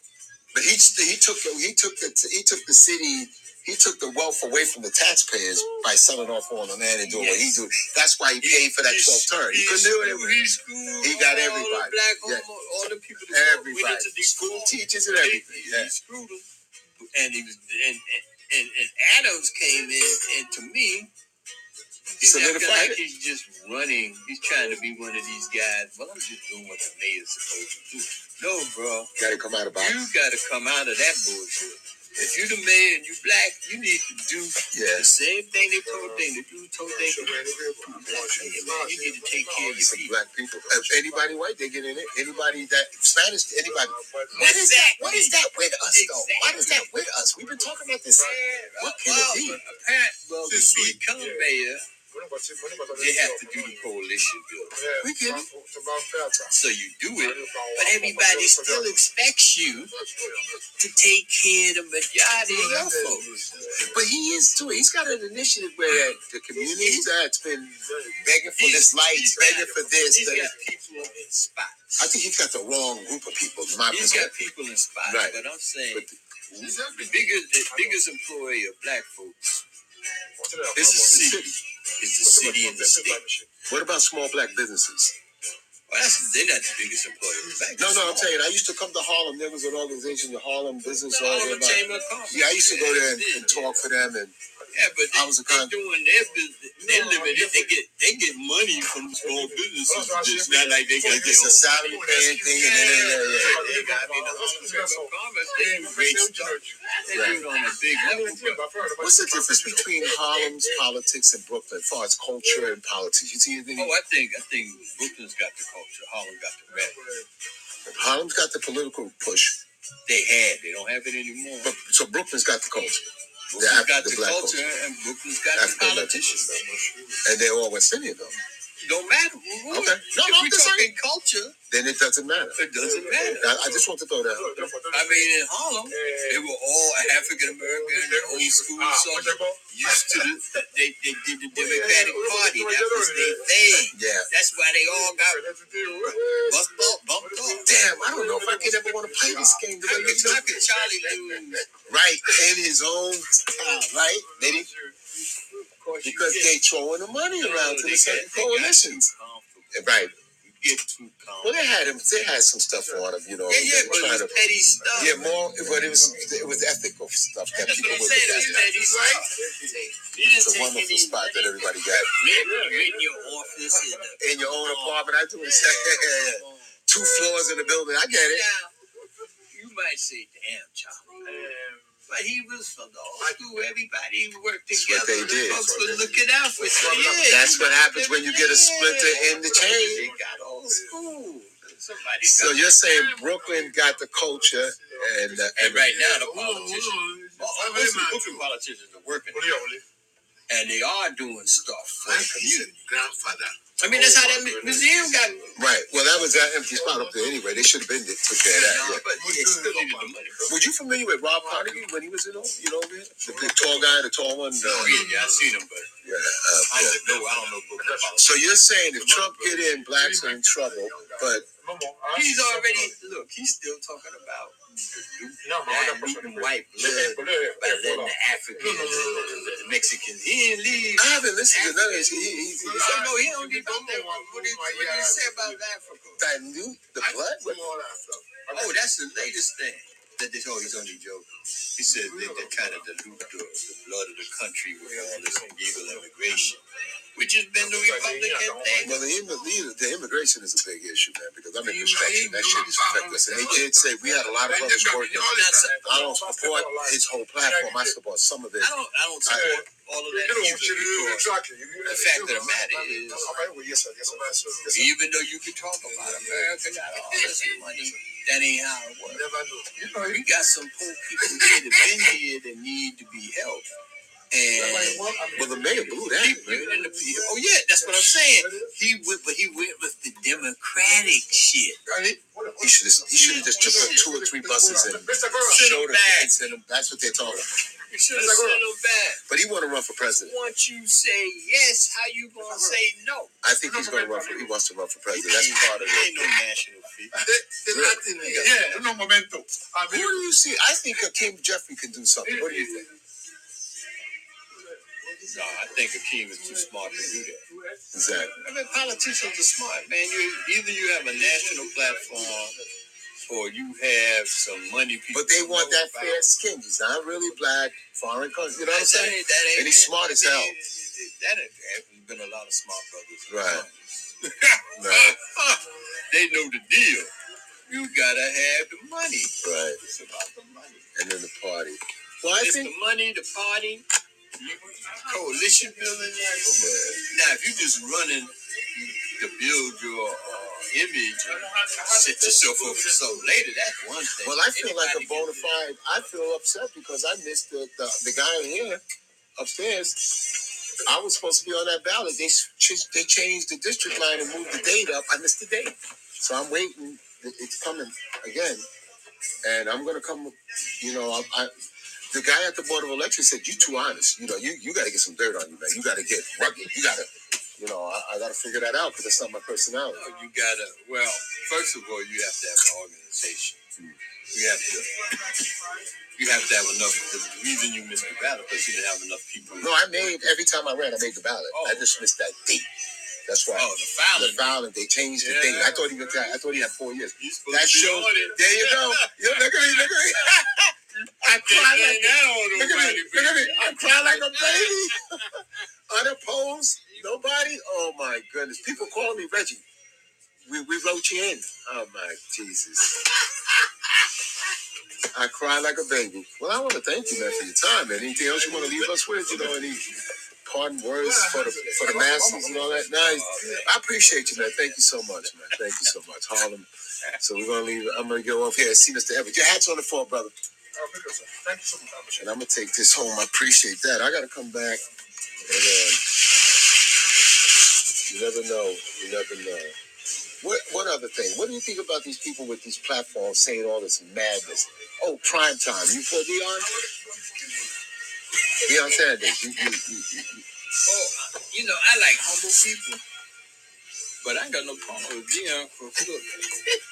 But he he took he took the he took the city he took the wealth away from the taxpayers by selling off all the land and doing what he do. That's why he paid for that 12th term. He couldn't do it. He got all the everybody. black Yeah. all the people Everybody, school teachers and everything. he screwed them. And he was and, and Adams came in, and to me, he's Solidified like he's just running. He's trying to be one of these guys. Well, I'm just doing what the mayor's supposed to do. No, bro. Got to come out of box. You got to come out of that bullshit. If you the man and you black, you need to do Yeah. the same thing they told them to do. Told they to do. You need to take care of your people. black people. If anybody white, they get in it. Anybody that Spanish, anybody. What is that? What is that with us though? Why is that with us? We've been talking about this. What can it be? Well, apparent, well, to become mayor, you have to do the coalition bill. We. So you do it, but everybody still expects you to take care of the majority of your folks. But he is too. He's got an initiative where the community that's been begging for this lights, begging for this. He's that- got people in spots. I think he's got the wrong group of people. My He's got people in spots, Right. but I'm saying But the biggest, the biggest employee of black folks This is city. Is the city and the state. What about small black businesses? Well, that's, they're not the biggest employer. of black No, no, I'm saying I used to come to Harlem. There was an organization, the Harlem Business The Harlem Chamber of Commerce. Yeah, I used to go there and, and talk for them, and Yeah, but they, I was a they doing their business. They living it. They get they get money from small businesses. It's not like they got it's their a salary paying thing, and then yeah, yeah, yeah. They got, I mean, the Harlem Chamber of Commerce. They do great stuff. They do it on a big level. What's the difference between Harlem's politics and Brooklyn, as far as culture and politics? You see anything? Oh, I think I think Brooklyn's got the culture. Harlem got the rap. Harlem's got the political push, They had. They don't have it anymore. but so Brooklyn's got the culture, Brooklyn's Af- got the the, culture, culture. and Brooklyn's got the politicians. and they're all West Indian though. Don't matter. who- Okay. No, if no, I'm we just talking culture, Then it doesn't matter. it doesn't matter. I, I just want to throw that. out. I mean, in Harlem, they were all African American, and their old school ah, Southern, used to the, they, they did the Democratic Party. That was their thing. Yeah. That's why they all got bumped off. Bumped off. Damn, I don't know if I could ever want to play this game the way could, you do. Charlie lose? Right in his own town, right? They didn't, Of course, you because get- they throwing the money around to the got- certain coalitions. Right. You get too Well, comfortable. they had him. They had some stuff on him, you know. Yeah, yeah, but it was to. petty stuff. Yeah, more, but it was it was ethical stuff that people what saying. It's petty stuff. You didn't It's a wonderful any spot that everybody got. rent, rent your office in the In your own oh. apartment, I do the same. Yeah, yeah. Two floors in the building. I get it. Now, you might say, damn, Charlie. But he was from the old school. Everybody worked That's what together. they did. Folks were looking out for you. Yeah, That's what happens when you get a splinter in the chain. They got old school. Somebody So got- you're saying Brooklyn got the culture and uh, and right now the politicians, well, most of the Brooklyn politicians are working, and they are doing stuff for the community. grandfather. I mean, that's how that mu- museum got. right. Well, that was that empty spot up there anyway. They should have been there, took care of that. Yeah. but they still needed the money. Were you familiar with Rob Carnegie when he was in, over- you know, over here? the big tall guy, the tall one? Uh, yeah, yeah, I seen him, but yeah, uh, I yeah. don't know. I don't know. So you're saying if Trump get in, blacks are in trouble, but He's already look. He's still talking about the looting white blood, but then the Africans, the, the Mexicans. He didn't leave. I haven't listened to none of this. He, he, he, He said, no, he don't give about that. What did what did he say about Africa? dilute the blood? What? Oh, that's the latest thing. That they, oh, he's only joking. He said they, they kind of dilute the, the blood of the country with all this illegal immigration, which has been the Republican thing. Well, the, immi- the, the immigration is a big issue, man, because I'm in construction. That shit is affecting us. And they did say we had a lot of brothers working. I don't support his whole platform. I support some of it. I don't, I don't support all of that either. because The fact of the matter is, even though you can talk about America got all this money, that ain't how it works. You know, you got some poor people here that have been here that need to be helped. And Well, the mayor blew that. people in oh yeah, that's what I'm saying. He went, but he went with the Democratic shit. He should have. He should have just took up two or three buses and showed him them and sent them. That's what they're talking about. You should have sent him back. But he want to run for president. Once you say yes, how you gonna say no? I think he's going to run for. He wants to run for president. That's part of it. Ain't no national fee. Yeah, no momento. Who do you see? I think Akeem Jeffrey can do something. What do you think? No, I think Akeem is too smart to do that. Exactly. I mean, politicians are smart, man. You either you have a national platform or you have some money people. But they want that about. fair skin. He's not really black, foreign country. You know what I'm saying? that ain't And he's smart as hell. That ain't been a lot of smart brothers. Right. Right. they know the deal. You gotta have the money. Right. It's about the money. And then the party. Well, I it's think the money, the party, coalition building. Now, if you're just running to build your uh, image and set yourself up for something later, that's one thing. Well, I feel like a bona can do that. fide. I feel upset because I missed the, the, the guy here upstairs. I was supposed to be on that ballot. They they changed the district line and moved the date up. I missed the date, so I'm waiting. It's coming again, and I'm gonna come. You know, I, I the guy at the board of elections said, "You too honest. You know, you you got to get some dirt on you, man. You got to get rugged. You got to, you know, I, I got to figure that out because that's not my personality." No, you gotta. Well, first of all, you have to have an organization. You have to. You have to have enough. The reason you missed the ballot because you didn't have enough people. No, I made every time I ran, I made the ballot. I oh. just missed that date. That's why. Oh, the the filing. filing, they changed the Yeah. date. I thought he was, I thought he had four years. That to shows. There you go. You look at me. Look at me. I cry like. on Look at me. Look at me. I cry like a baby. Unopposed. Nobody. Oh my goodness. People call me Reggie. We we wrote you in. Oh my Jesus. I cry like a baby. Well, I want to thank you, man, for your time, man. Anything else you want to leave us with? You know, any pardon words for the for the masses and all that? Nice. I appreciate you, man. Thank you so much, man. Thank you so much, Harlem. So we're gonna leave. I'm gonna go off here. And see Mr. Everett. Your hat's on the floor, brother. Pick us up. Thank you so much. And I'm gonna take this home. I appreciate that. I gotta come back. And uh, you never know. You never know. What what other thing? What do you think about these people with these platforms saying all this madness? Oh, prime time. You for Deion? Deion Sanders. You, you, you, you, you. Oh, you know, I like humble people. But I ain't got no problem with Deion for look.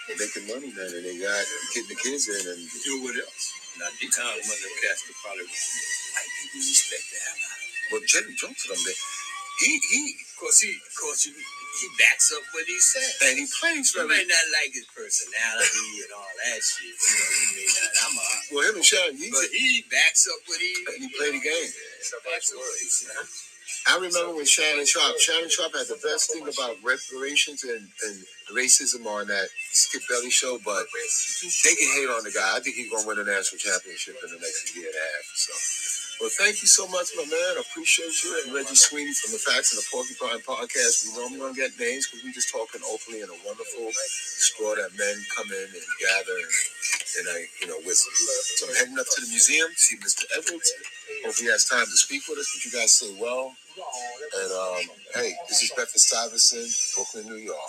Making money, man, and they got getting the kids in, and Do what else? Now, Deion, one of them cats that probably white people respect the hell out him. Jerry Jones them there. He he Of course, he, of course, he, he backs up what he said. and he plays You very may not like his personality and all that shit. You know, you may not. I'm a, well. Him and Sean, he, but he backs up what he. and he played the game. Backs up what he said. I remember when Shannon Sharpe, Shannon Sharpe had the best thing about reparations and, and racism on that Skip Bayless show, but they can hate on the guy. I think he's gonna win a national championship in the next year and a half. So, well, thank you so much, my man. I appreciate you and Reggie Sweeney from the Facts and the Porcupine Podcast. We normally don't get names because we're just talking openly in a wonderful squad that men come in and gather and, and I, you know, with. So I'm heading up to the museum, see Mr. Edwards. Hope he has time to speak with us. But you guys say well. And um, hey, this is Bedford Stuyvesant, Brooklyn, New York.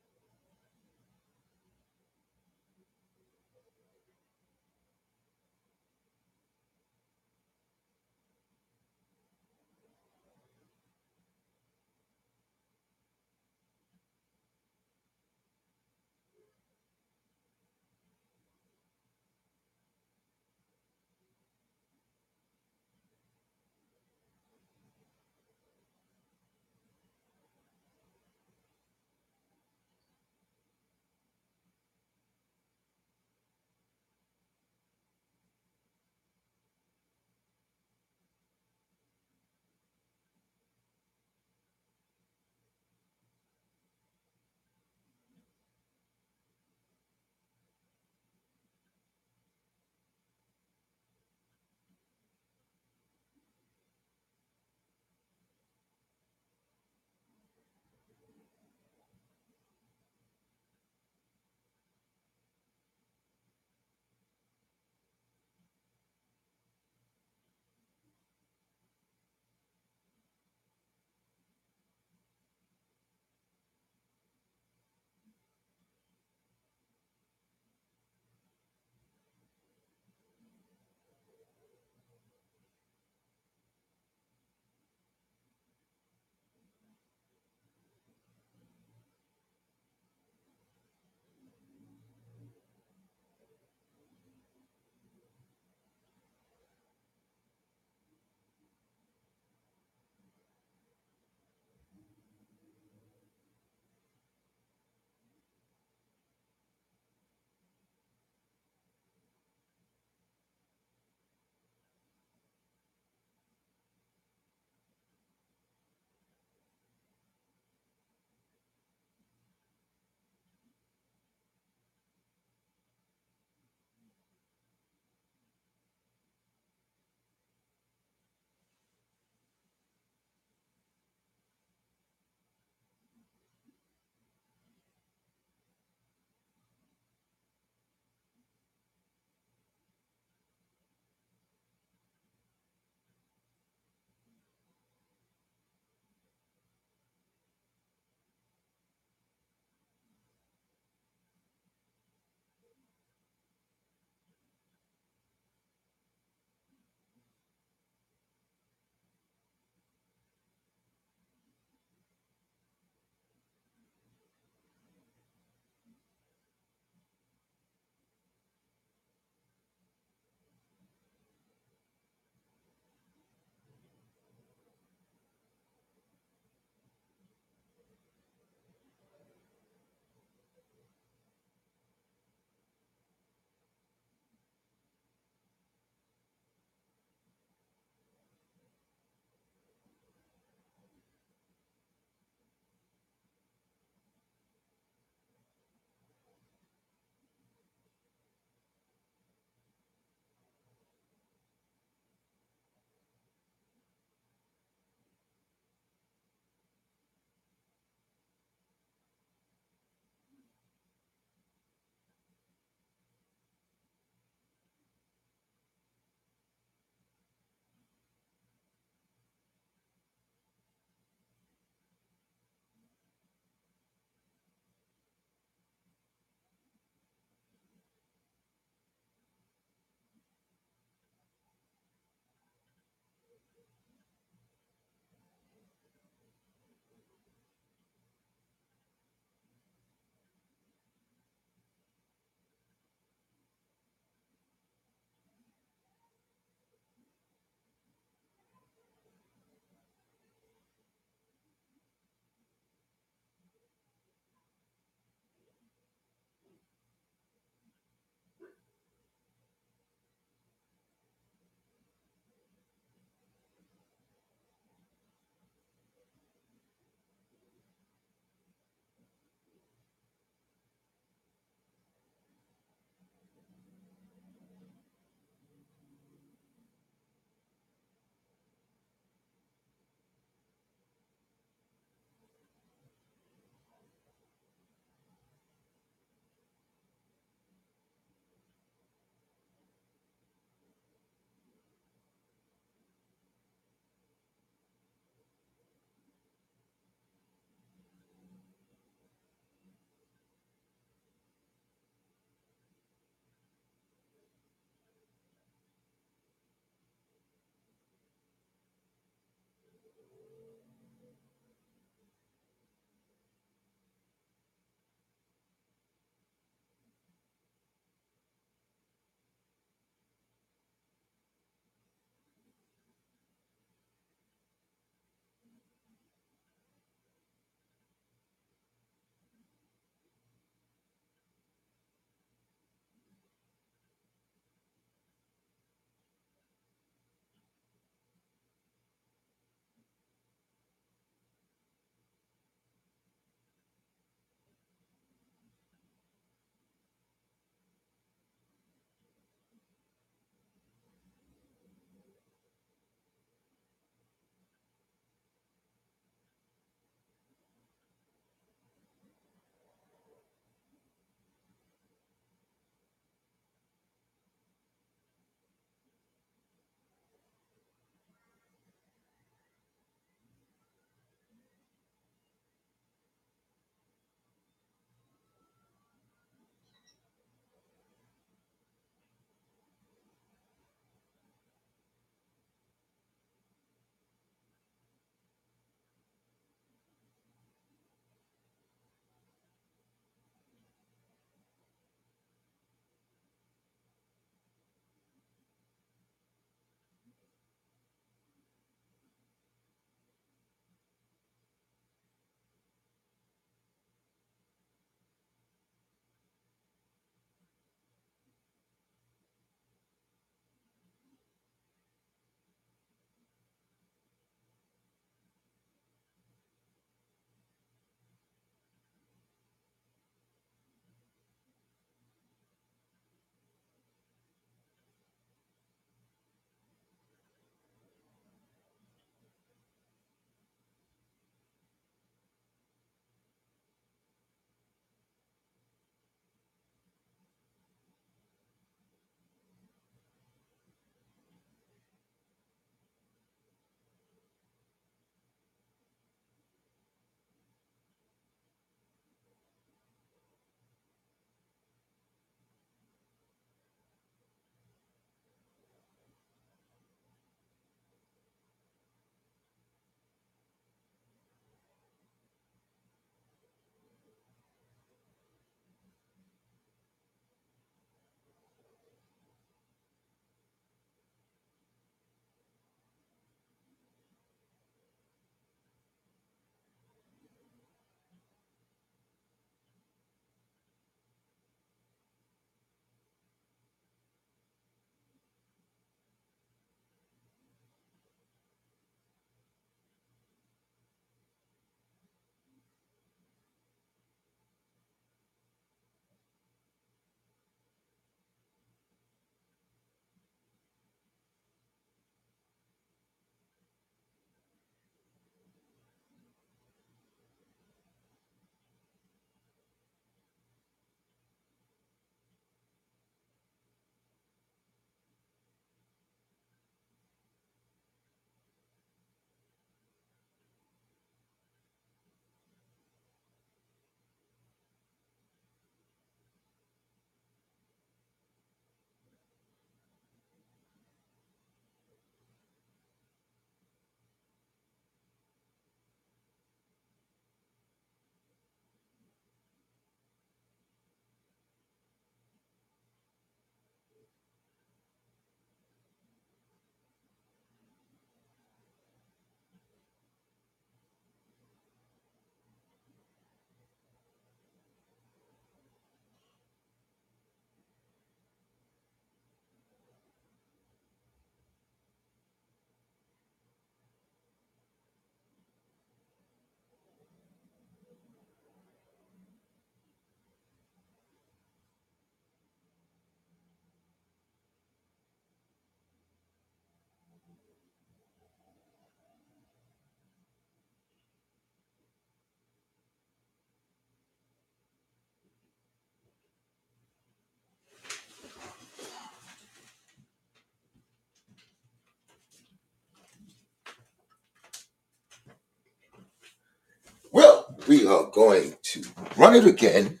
Are going to run it again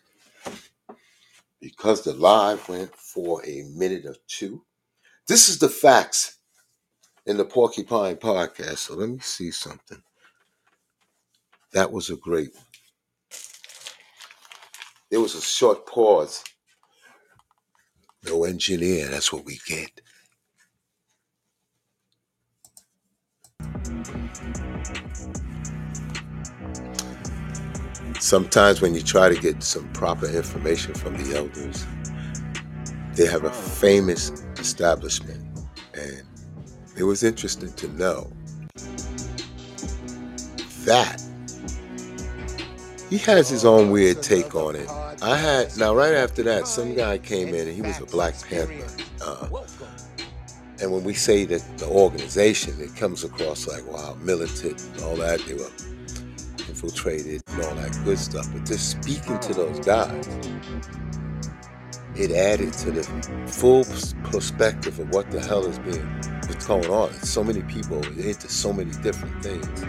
because the live went for a minute or two. This is the facts in the Porcupine podcast. So let me see something. That was a great. There was a short pause. No engineer, that's what we get. Sometimes when you try to get some proper information from the elders, they have a famous establishment. And it was interesting to know that he has his own weird take on it. I had now right after that, some guy came in and he was a Black Panther. Uh, and when we say that the organization, it comes across like wow, militant and all that. They were infiltrated and all that good stuff. But just speaking to those guys, it added to the full perspective of what the hell is being what's going on. So many people into so many different things,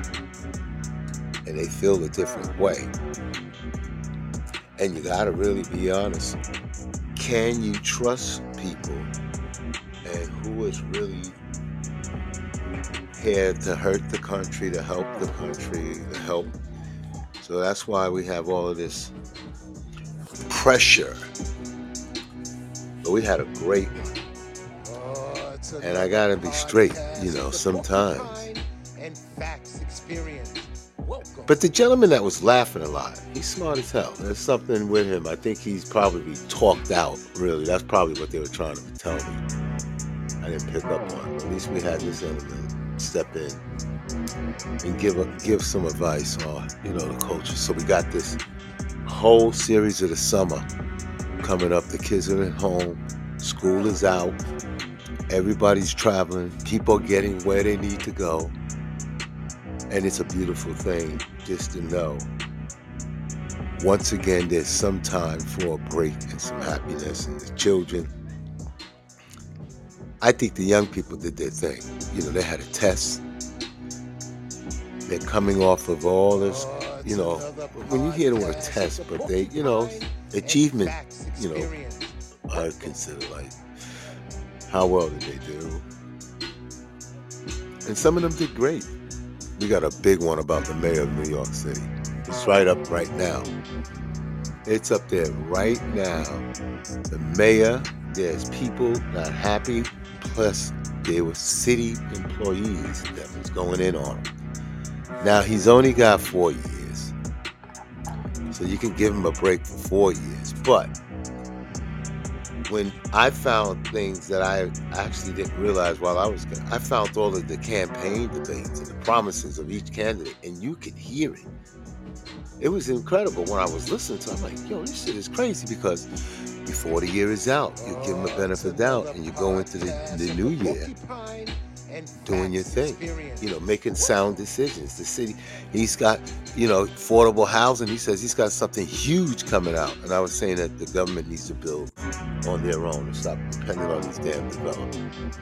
and they feel a different way. And you gotta really be honest. Can you trust people, and who is really here to hurt the country, to help the country, to help so that's why we have all of this pressure. But we had a great one. And I gotta be straight, you know, sometimes. But the gentleman that was laughing a lot, he's smart as hell. There's something with him. I think he's probably talked out, really. That's probably what they were trying to tell me. I didn't pick up on. At least we had this gentleman step in and give a, give some advice on you know the culture. So we got this whole series of the summer coming up. The kids are at home, school is out, everybody's traveling, people are getting where they need to go, and it's a beautiful thing just to know. Once again, there's some time for a break and some happiness, and the children. I think the young people did their thing. You know, they had a test they're coming off of all this, you know, when you hear the word test, but they, you know, achievement, you know, I consider like how well did they do? And some of them did great. We got a big one about the mayor of New York City. It's right up right now. It's up there right now. The mayor, there's people not happy, plus there were city employees that was going in on them. Now he's only got four years. So you can give him a break for four years. But when I found things that I actually didn't realize while I was, I found all of the campaign debates and the promises of each candidate, and you could hear it. It was incredible when I was listening to. it. I'm like, yo, this shit is crazy because before the year is out, you give them a benefit doubt, and you go into the, the new year doing your thing, you know, making sound decisions. The city, he's got, you know, affordable housing. He says he's got something huge coming out. And I was saying that the government needs to build on their own and stop depending on these damn developers.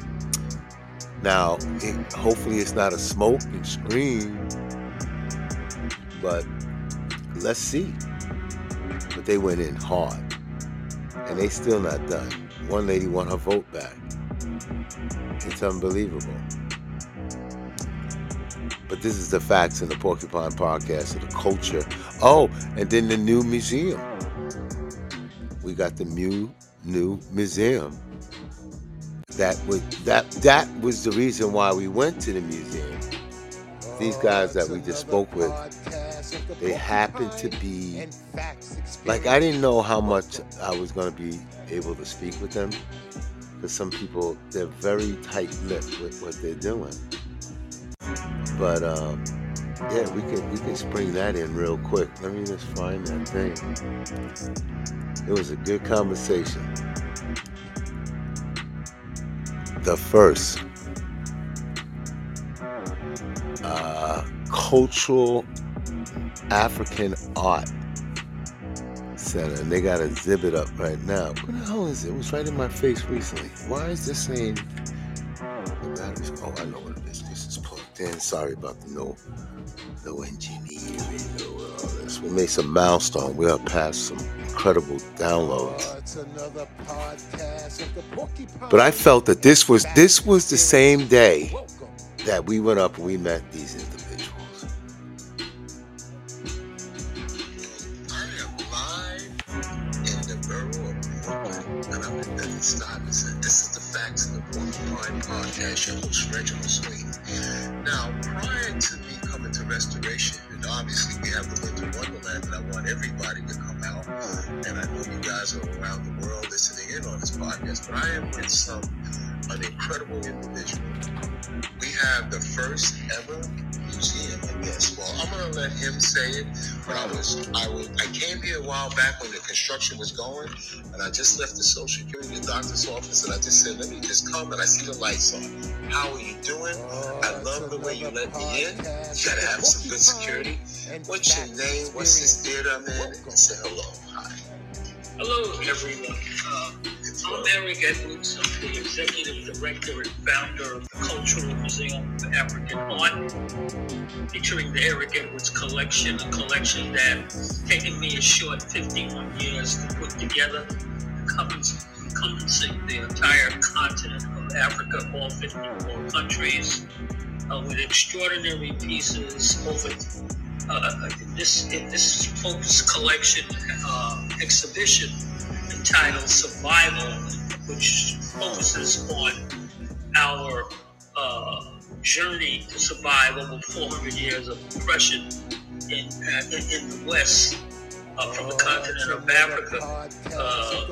Now, it, hopefully it's not a smoke and scream, but let's see. But they went in hard, and they still not done. One lady won her vote back. It's unbelievable. But this is the facts in the Porcupine Podcast of the culture. Oh, and then the new museum. We got the new new museum. That was that that was the reason why we went to the museum. These guys that we just spoke with, they happened to be like I didn't know how much I was going to be able to speak with them because some people they're very tight-lipped with what they're doing. But um, yeah, we can we can spring that in real quick. Let me just find that thing. It was a good conversation. The first uh, cultural African art Center, and they got a exhibit up right now. What the hell is it? It was right in my face recently. Why is this saying the batteries? Oh, I know what it is. This is plugged in. Sorry about the no, no engineering, no. Uh, uh, this. We made some milestone. We are past some incredible downloads. Oh, it's another podcast of the Porcupine But I felt that this was this was the same day that we went up and we met these Podcast. Your host, Reginald Swing. Now, prior to me coming to Restoration, and obviously we have the Winter Wonderland, and I want everybody to come out. And I know you guys are around the world listening in on this podcast, but I am with some an incredible individual. We have the first ever museum, I guess. Well, I'm gonna let him say it. But I was, I was, I came here a while back when the construction was going, and I just left the social security doctor's office, and I just said, let me just come, and I see the lights on. How are you doing? I love the way you let me in. You gotta have some good security. What's your name? What's this theater I'm in? And say hello. Hi. Hello, everyone. Uh, I'm Eric Edwards. I'm the executive director and founder of the Cultural Museum of African Art, featuring the Eric Edwards Collection, a collection that's taken me a short 51 years to put together, encompass- encompassing the entire continent of Africa, all 54 countries, uh, with extraordinary pieces over uh, in this in this focus collection uh, exhibition entitled Survival, which focuses on our uh, journey to survive over 400 years of oppression in in, the West. Uh, from the continent of Africa, uh,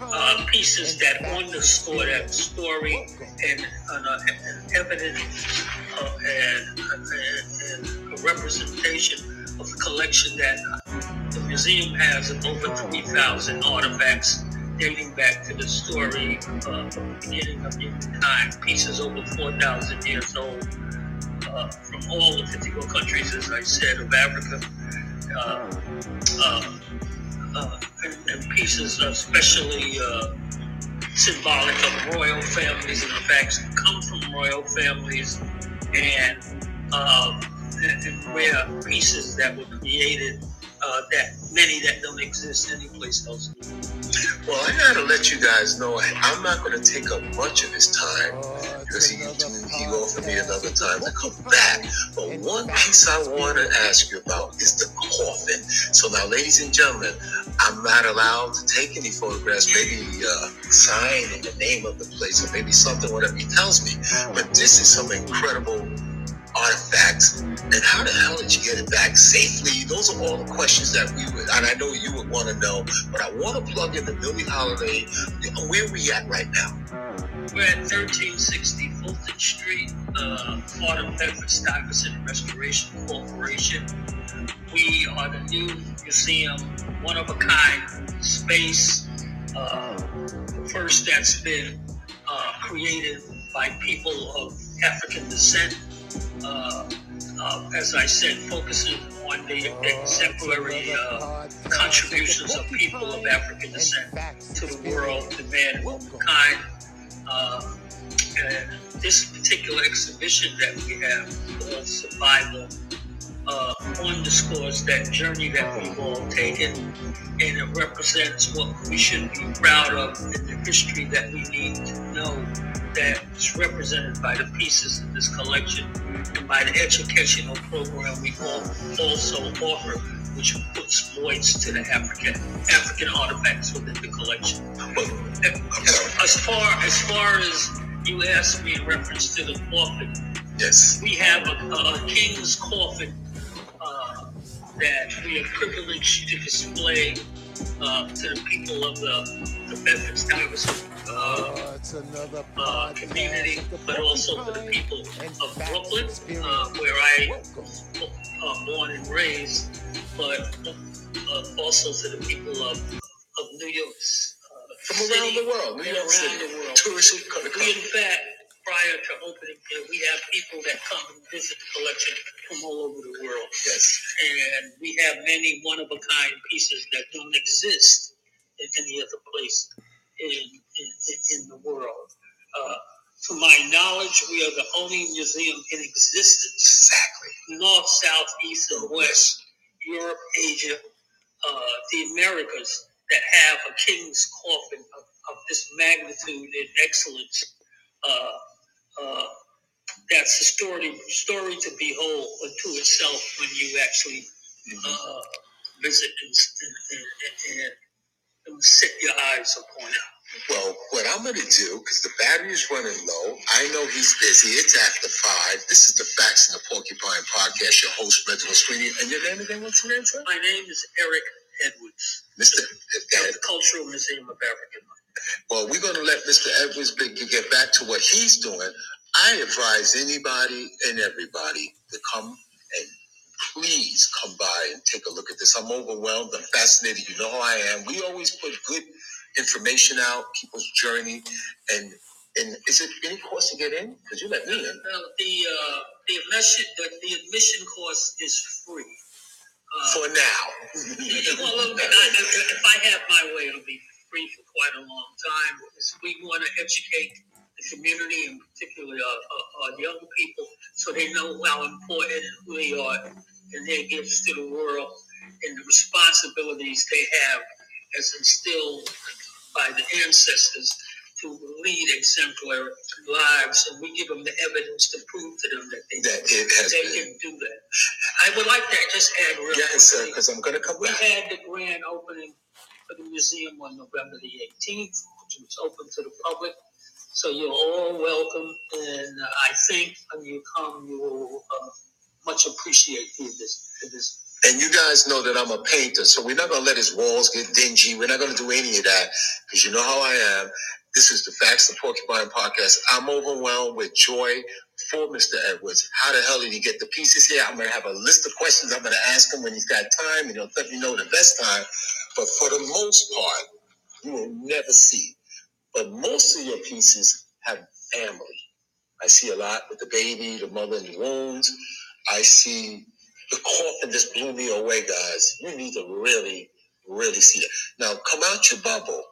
uh, pieces that underscore that story and, and, uh, and evidence uh, and, and, and representation of the collection that uh, the museum has of over 3,000 artifacts dating back to the story uh, of the beginning of humankind. Pieces over 4,000 years old uh, from all the 54 countries, as I said, of Africa. Uh, uh, uh, and, and pieces especially uh, symbolic of royal families and the facts come from royal families and, um, and, and rare pieces that were created uh, that many that don't exist anyplace else. Well, I gotta let you guys know I, I'm not gonna take up much of his time because he he offered me another time to come back. But one piece I want to ask you about is the coffin. So now, ladies and gentlemen, I'm not allowed to take any photographs. Maybe uh, sign in the name of the place or maybe something, whatever he tells me. But this is some incredible artifacts and how the hell did you get it back safely those are all the questions that we would and i know you would want to know but i want to plug in the billie holiday where we at right now We're at 1360 Fulton Street, uh, part of Bedford Stuyvesant Restoration Corporation. We are the new museum, one of a kind space, uh, first that's been uh, created by people of African descent. Uh, uh, as I said, focusing on the exemplary uh, contributions of people of African descent to the world, to man, womankind. Uh, and this particular exhibition that we have called Survival uh, underscores that journey that we've all taken, and it represents what we should be proud of in the history that we need to know that is represented by the pieces in this collection and by the educational program we also offer, which puts voice to the African African artifacts within the collection. As, as far as far as you asked me in reference to the coffin, yes. we have a, a, king's coffin uh, that we are privileged to display uh, to the people of the, the Bedford Stuyvesant uh, uh, community, but also to the people of Brooklyn, uh, where I was uh, born and raised, but uh, also to the people of, of New York. Uh, from around the world new york around city the world. tourists who come to We, in fact, prior to opening here, we have people that come and visit the collection from all over the world. yes And we have many one of a kind pieces that don't exist in any other place in, in, in, the world. Uh, to my knowledge, we are the only museum in existence, exactly north, south, east, and west, Europe, Asia, uh, the Americas that have a king's coffin of, of this magnitude and excellence. Uh, uh, that's a story story to behold unto itself when you actually uh, visit and, and, and, and set your eyes upon it. Well, what I'm going to do, because the battery is running low, I know he's busy. It's after five. This is the Facts in the Porcupine Podcast. Your host, Reginald Sweeney. And your name again? What's your name, sir? My name is Eric Edwards, Mr. of the Cultural Museum of African Life. Well, we're going to let Mr. Edwards get back to what he's doing. I advise anybody and everybody to come and please come by and take a look at this. I'm overwhelmed. I'm fascinated. You know how I am. We always put good information out, people's journey, and and is it any cost to get in? Because you let me in. Well, the uh, the admission the, the admission cost is free. Uh, For now. well, look, I, if I have my way, it'll be free for quite a long time. We want to educate the community, and particularly our, our, our young people, so they know how important we are and their gifts to the world and the responsibilities they have as instilled by the ancestors to lead exemplary lives, and we give them the evidence to prove to them that they, That it has they been. can do that. I would like to just add real Yes, sir, because I'm going to come We back. had the grand opening for the museum on November the 18th, which was open to the public. So you're all welcome, and uh, I think when you come, you will uh, much appreciate this. this. And you guys know that I'm a painter, so we're not going to let his walls get dingy. We're not going to do any of that because you know how I am. This is the Facts of Porcupine podcast. I'm overwhelmed with joy for Mr. Edwards. How the hell did he get the pieces here? I'm going to have a list of questions I'm going to ask him when he's got time, and he'll let me know the best time. But for the most part, you will never see. But most of your pieces have family. I see a lot with the baby, the mother in the wounds. I see the coffin just blew me away, guys. You need to really, really see it. Now, come out your bubble.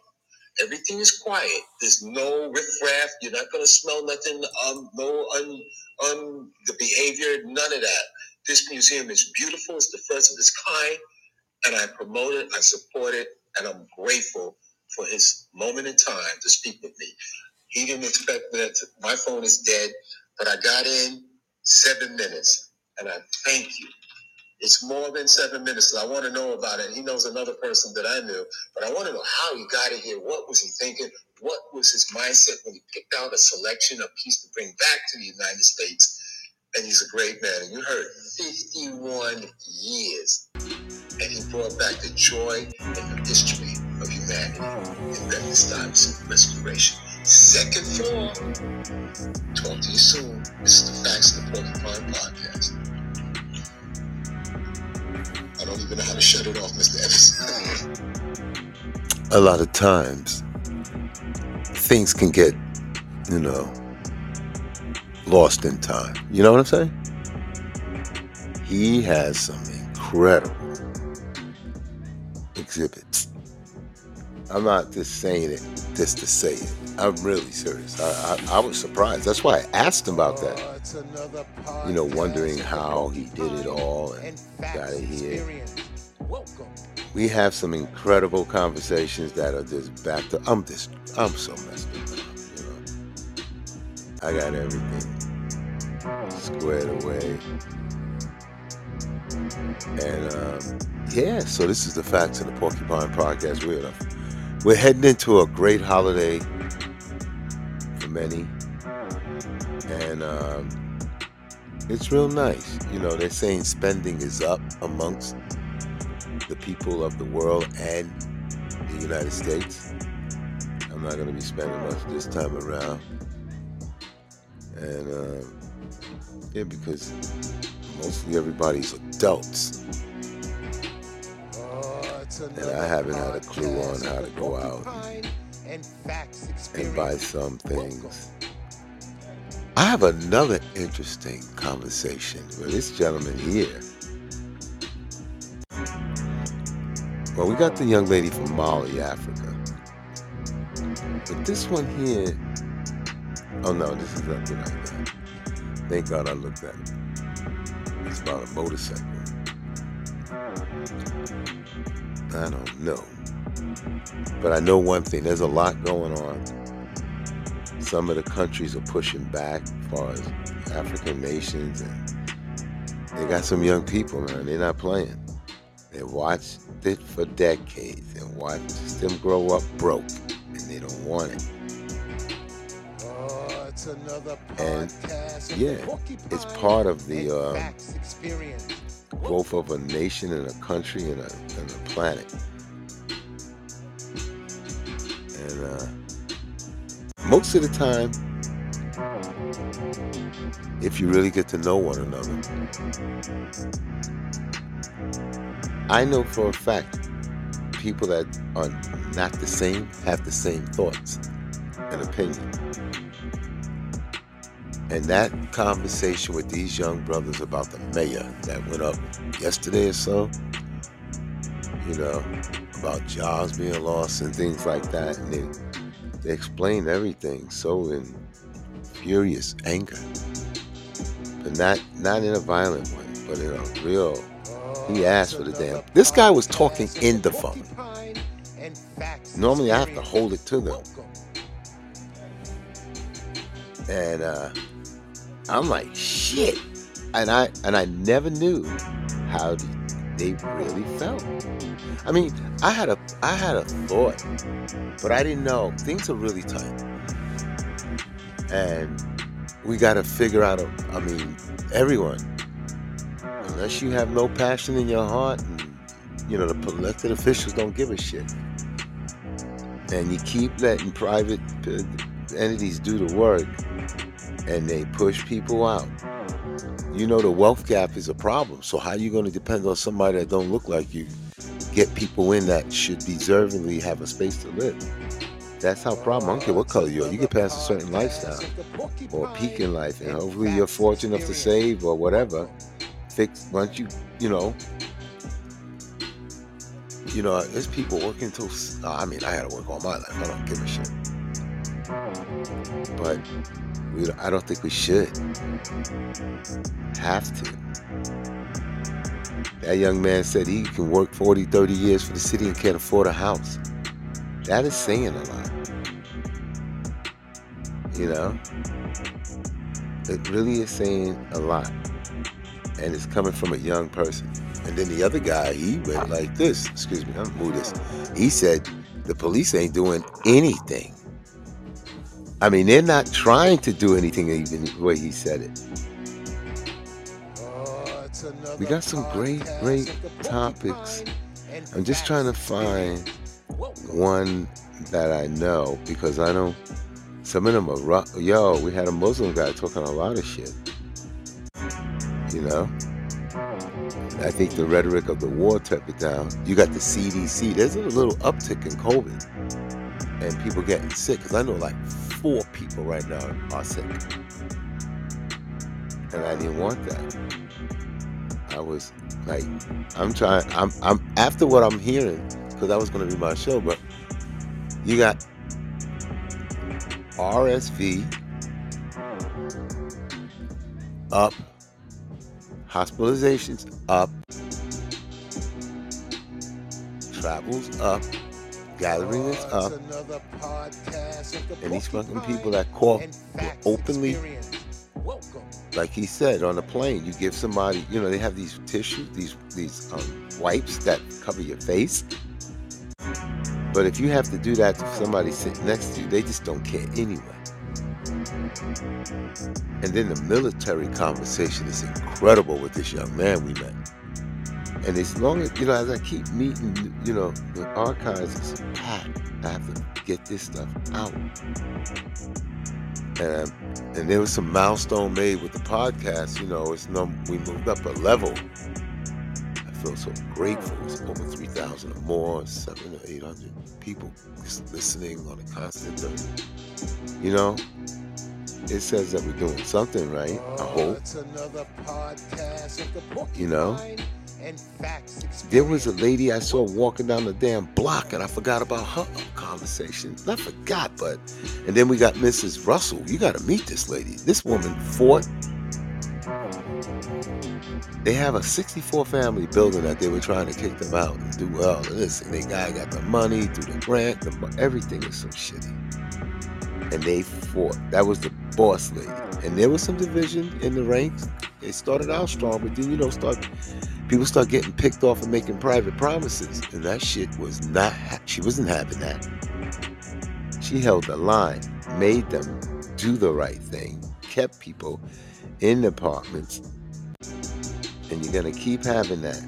Everything is quiet. There's no riffraff. You're not going to smell nothing. Um, no un, un, the behavior. None of that. This museum is beautiful. It's the first of its kind, and I promote it. I support it, and I'm grateful for his moment in time to speak with me. He didn't expect that. My phone is dead, but I got in seven minutes, and I thank you. It's more than seven minutes. I want to know about it. He knows another person that I knew, but I want to know how he got it here. What was he thinking? What was his mindset when he picked out a selection, a piece to bring back to the United States? And he's a great man. And you heard 51 years. And he brought back the joy and the history of humanity in Stuyvesant restoration. Second floor. Talk to you soon. This is the Facts of the Porcupine Podcast. I don't even know how to shut it off, Mr. Evans. a lot of times things can get, you know, lost in time. You know what I'm saying? He has some incredible exhibits. I'm not just saying it just to say it. I'm really serious. I, I, I was surprised. That's why I asked him about that. You know, wondering how he did it all and got it here. We have some incredible conversations that are just back to. I'm just. I'm so messed up. You know. I got everything squared away, and um, yeah. So this is the facts of the Porcupine Podcast. We're we're heading into a great holiday many, and um, it's real nice. You know, they're saying spending is up amongst the people of the world and the United States. I'm not going to be spending much this time around. And uh, yeah, because mostly everybody's adults. And I haven't had a clue on how to go out and, facts and buy some things. I have another interesting conversation with this gentleman here. Well, we got the young lady from Mali, Africa. But this one here, oh no, this is nothing like that. Thank God I looked at it. It's about a motorcycle. I don't know. But I know one thing there's a lot going on. Some of the countries are pushing back as far as African nations, and they got some young people, man. They're not playing. They watched it for decades and watched them grow up broke, and they don't want it. Oh, it's another And, podcast of yeah, it's part of the, and um, experience. growth of a nation and a country and a, and a planet. And uh, most of the time, if you really get to know one another, I know for a fact people that are not the same have the same thoughts and opinion. And that conversation with these young brothers about the mayor that went up yesterday or so, you know, about jobs being lost and things like that, and they, they explained everything so in furious anger, but not not in a violent way, but in a real. He asked for the damn. This guy was talking in the phone. Normally, I have to hold it to them. and uh, I'm like, shit. And I and I never knew how they really felt. I mean, I had a I had a thought, but I didn't know things are really tight, and we got to figure out. A, I mean, everyone, unless you have no passion in your heart, and you know the elected officials don't give a shit, and you keep letting private uh, entities do the work and they push people out. You know the wealth gap is a problem. So how you going to depend on somebody that don't look like you? Get people in that should deservingly have a space to live. That's how problem. I don't care what color you are. You get past a certain lifestyle or peak in life, and hopefully you're fortunate enough to save or whatever. Fix once you you know. You know, there's people working till. Oh, I mean, I had to work all my life. I don't give a shit. But we, I don't think we should have to. That young man said he can work 40, 30 years for the city and can't afford a house. That is saying a lot. You know? It really is saying a lot. And it's coming from a young person. And then the other guy, he went like this. Excuse me, I'm move this. He said the police ain't doing anything. I mean, they're not trying to do anything, even the way he said it. We got some great, great topics. I'm just trying to find one that I know because I know some of them are rough. Yo, we had a Muslim guy talking a lot of shit. You know? I think the rhetoric of the war took it down. You got the CDC. There's a little uptick in COVID and people getting sick. Because I know like four people right now are sick. And I didn't want that. I was like, I'm trying, I'm, I'm after what I'm hearing, because that was going to be my show, but you got RSV up, hospitalizations up, travels up, gathering is up, and these fucking people that cough openly, like he said on the plane, you give somebody, you know, they have these tissues, these these um, wipes that cover your face. But if you have to do that to somebody sitting next to you, they just don't care anyway. And then the military conversation is incredible with this young man we met. And as long as, you know, as I keep meeting, you know, the archives is packed. I have to get this stuff out. And, and there was some milestone made with the podcast, you know, it's no, we moved up a level. I feel so grateful. It's over 3,000 or more, seven or 800 people just listening on a constant basis. You know, it says that we're doing something right. I hope. You know, there was a lady I saw walking down the damn block, and I forgot about her conversation. I forgot, but and then we got Mrs. Russell. You got to meet this lady. This woman fought they have a 64 family building that they were trying to kick them out and do all of this. And they guy got the money through the grant. The, everything is so shitty. And they fought. That was the boss lady. And there was some division in the ranks. They started out strong, but then you know, start people start getting picked off and making private promises. And that shit was not. Ha- she wasn't having that. She held the line, made them do the right thing, kept people in apartments and you're gonna keep having that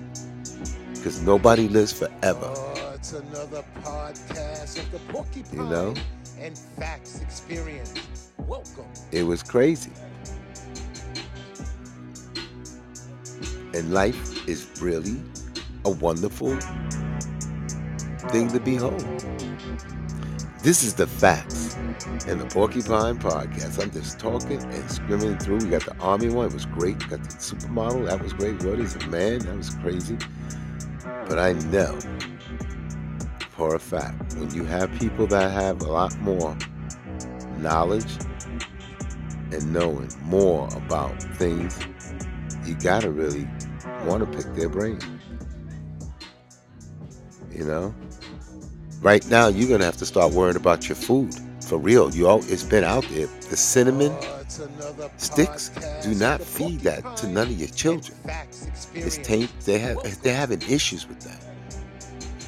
because nobody lives forever. Oh, it's another podcast of the Porcupine You know? and Facts Experience. Welcome. It was crazy. And life is really a wonderful thing to behold. This is the facts and the Porcupine Podcast. I'm just talking and skimming through. We got the Army one, it was great. We got the supermodel, that was great. What is a man? That was crazy. But I know for a fact when you have people that have a lot more knowledge and knowing more about things, you gotta really want to pick their brain. You know? Right now, you're gonna have to start worrying about your food for real. You all, it's been out there. The cinnamon sticks, do not feed that to none of your children. It's taint. They have they're having issues with that.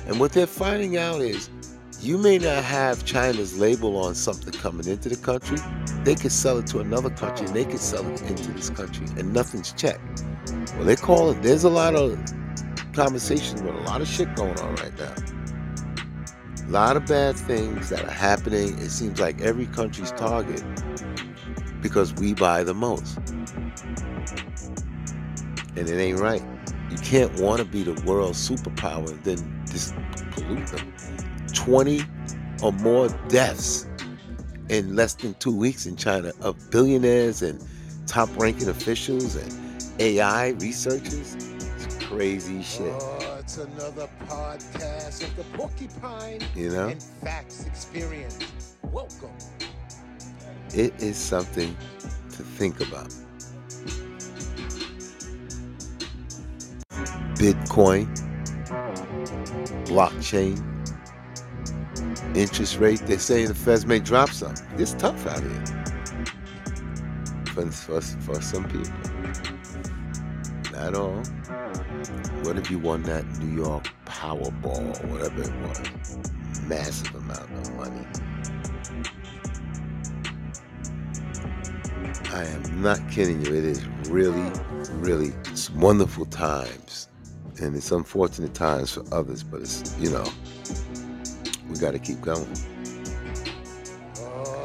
And what they're finding out is you may not have China's label on something coming into the country. They could sell it to another country and they could sell it into this country and nothing's checked. Well, they call it, there's a lot of conversations with a lot of shit going on right now. A lot of bad things that are happening. It seems like every country's target because we buy the most. And it ain't right. You can't want to be the world's superpower and then just pollute them. 20 or more deaths in less than two weeks in China of billionaires and top ranking officials and AI researchers. It's crazy shit. Oh, it's another podcast of the Porcupine You know? and Facts Experience. Welcome. It is something to think about. Bitcoin, blockchain, interest rate. They're saying the Feds may drop some. It's tough out here for, for, for some people. Not all. What if you won that New York Powerball, or whatever it was? Massive amount of money. I am not kidding you. It is really, really wonderful times. And it's unfortunate times for others, but it's, you know, we got to keep going.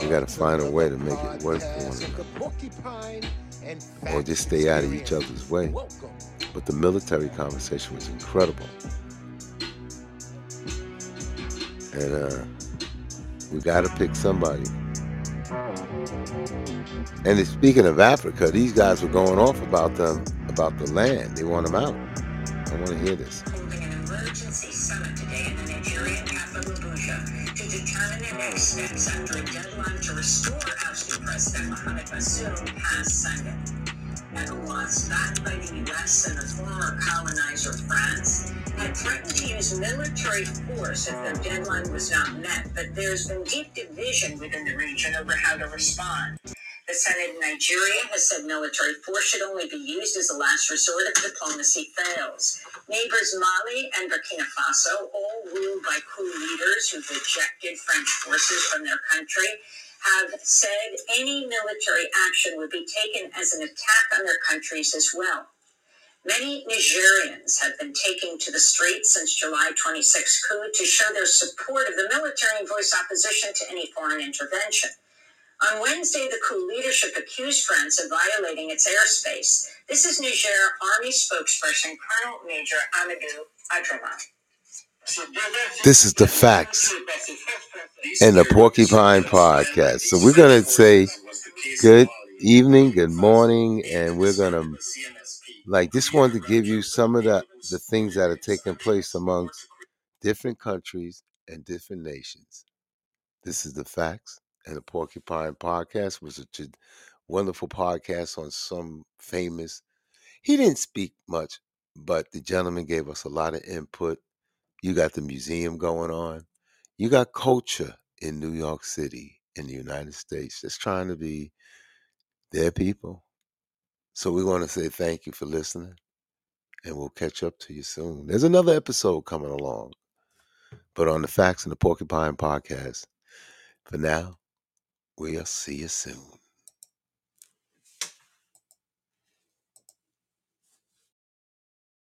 We gotta find a way to make it work for one another. Or just stay out of each other's way. But the military conversation was incredible. And uh, we got to pick somebody. And speaking of Africa, these guys were going off about them about the land. They want them out. I want to hear this. Steps after a deadline to restore ousted President Mohamed Bazoum passed Sunday. ECOWAS, backed by the U.S. and the former colonizer France, had threatened to use military force if the deadline was not met, but there's been deep division within the region over how to respond. The Senate in Nigeria has said military force should only be used as a last resort if diplomacy fails. Neighbors Mali and Burkina Faso, all ruled by coup leaders who've ejected French forces from their country, have said any military action would be taken as an attack on their countries as well. Many Nigerians have been taking to the streets since July 26 coup to show their support of the military and voice opposition to any foreign intervention. On Wednesday, the coup leadership accused France of violating its airspace. This is Niger Army spokesperson Colonel Major Amadou Abdramane. This is the facts and the Porcupine Podcast. So we're going to say good evening, good morning, and we're going to, like, just wanted to give you some of the, the things that are taking place amongst different countries and different nations. This is the facts and the Porcupine Podcast was a wonderful podcast on some famous He didn't speak much, but the gentleman gave us a lot of input. You got the museum going on. You got culture in New York City, in the United States, that's trying to be their people. So we want to say thank you for listening, and we'll catch up to you soon. There's another episode coming along, but on the Facts and the Porcupine podcast. For now, we'll see you soon.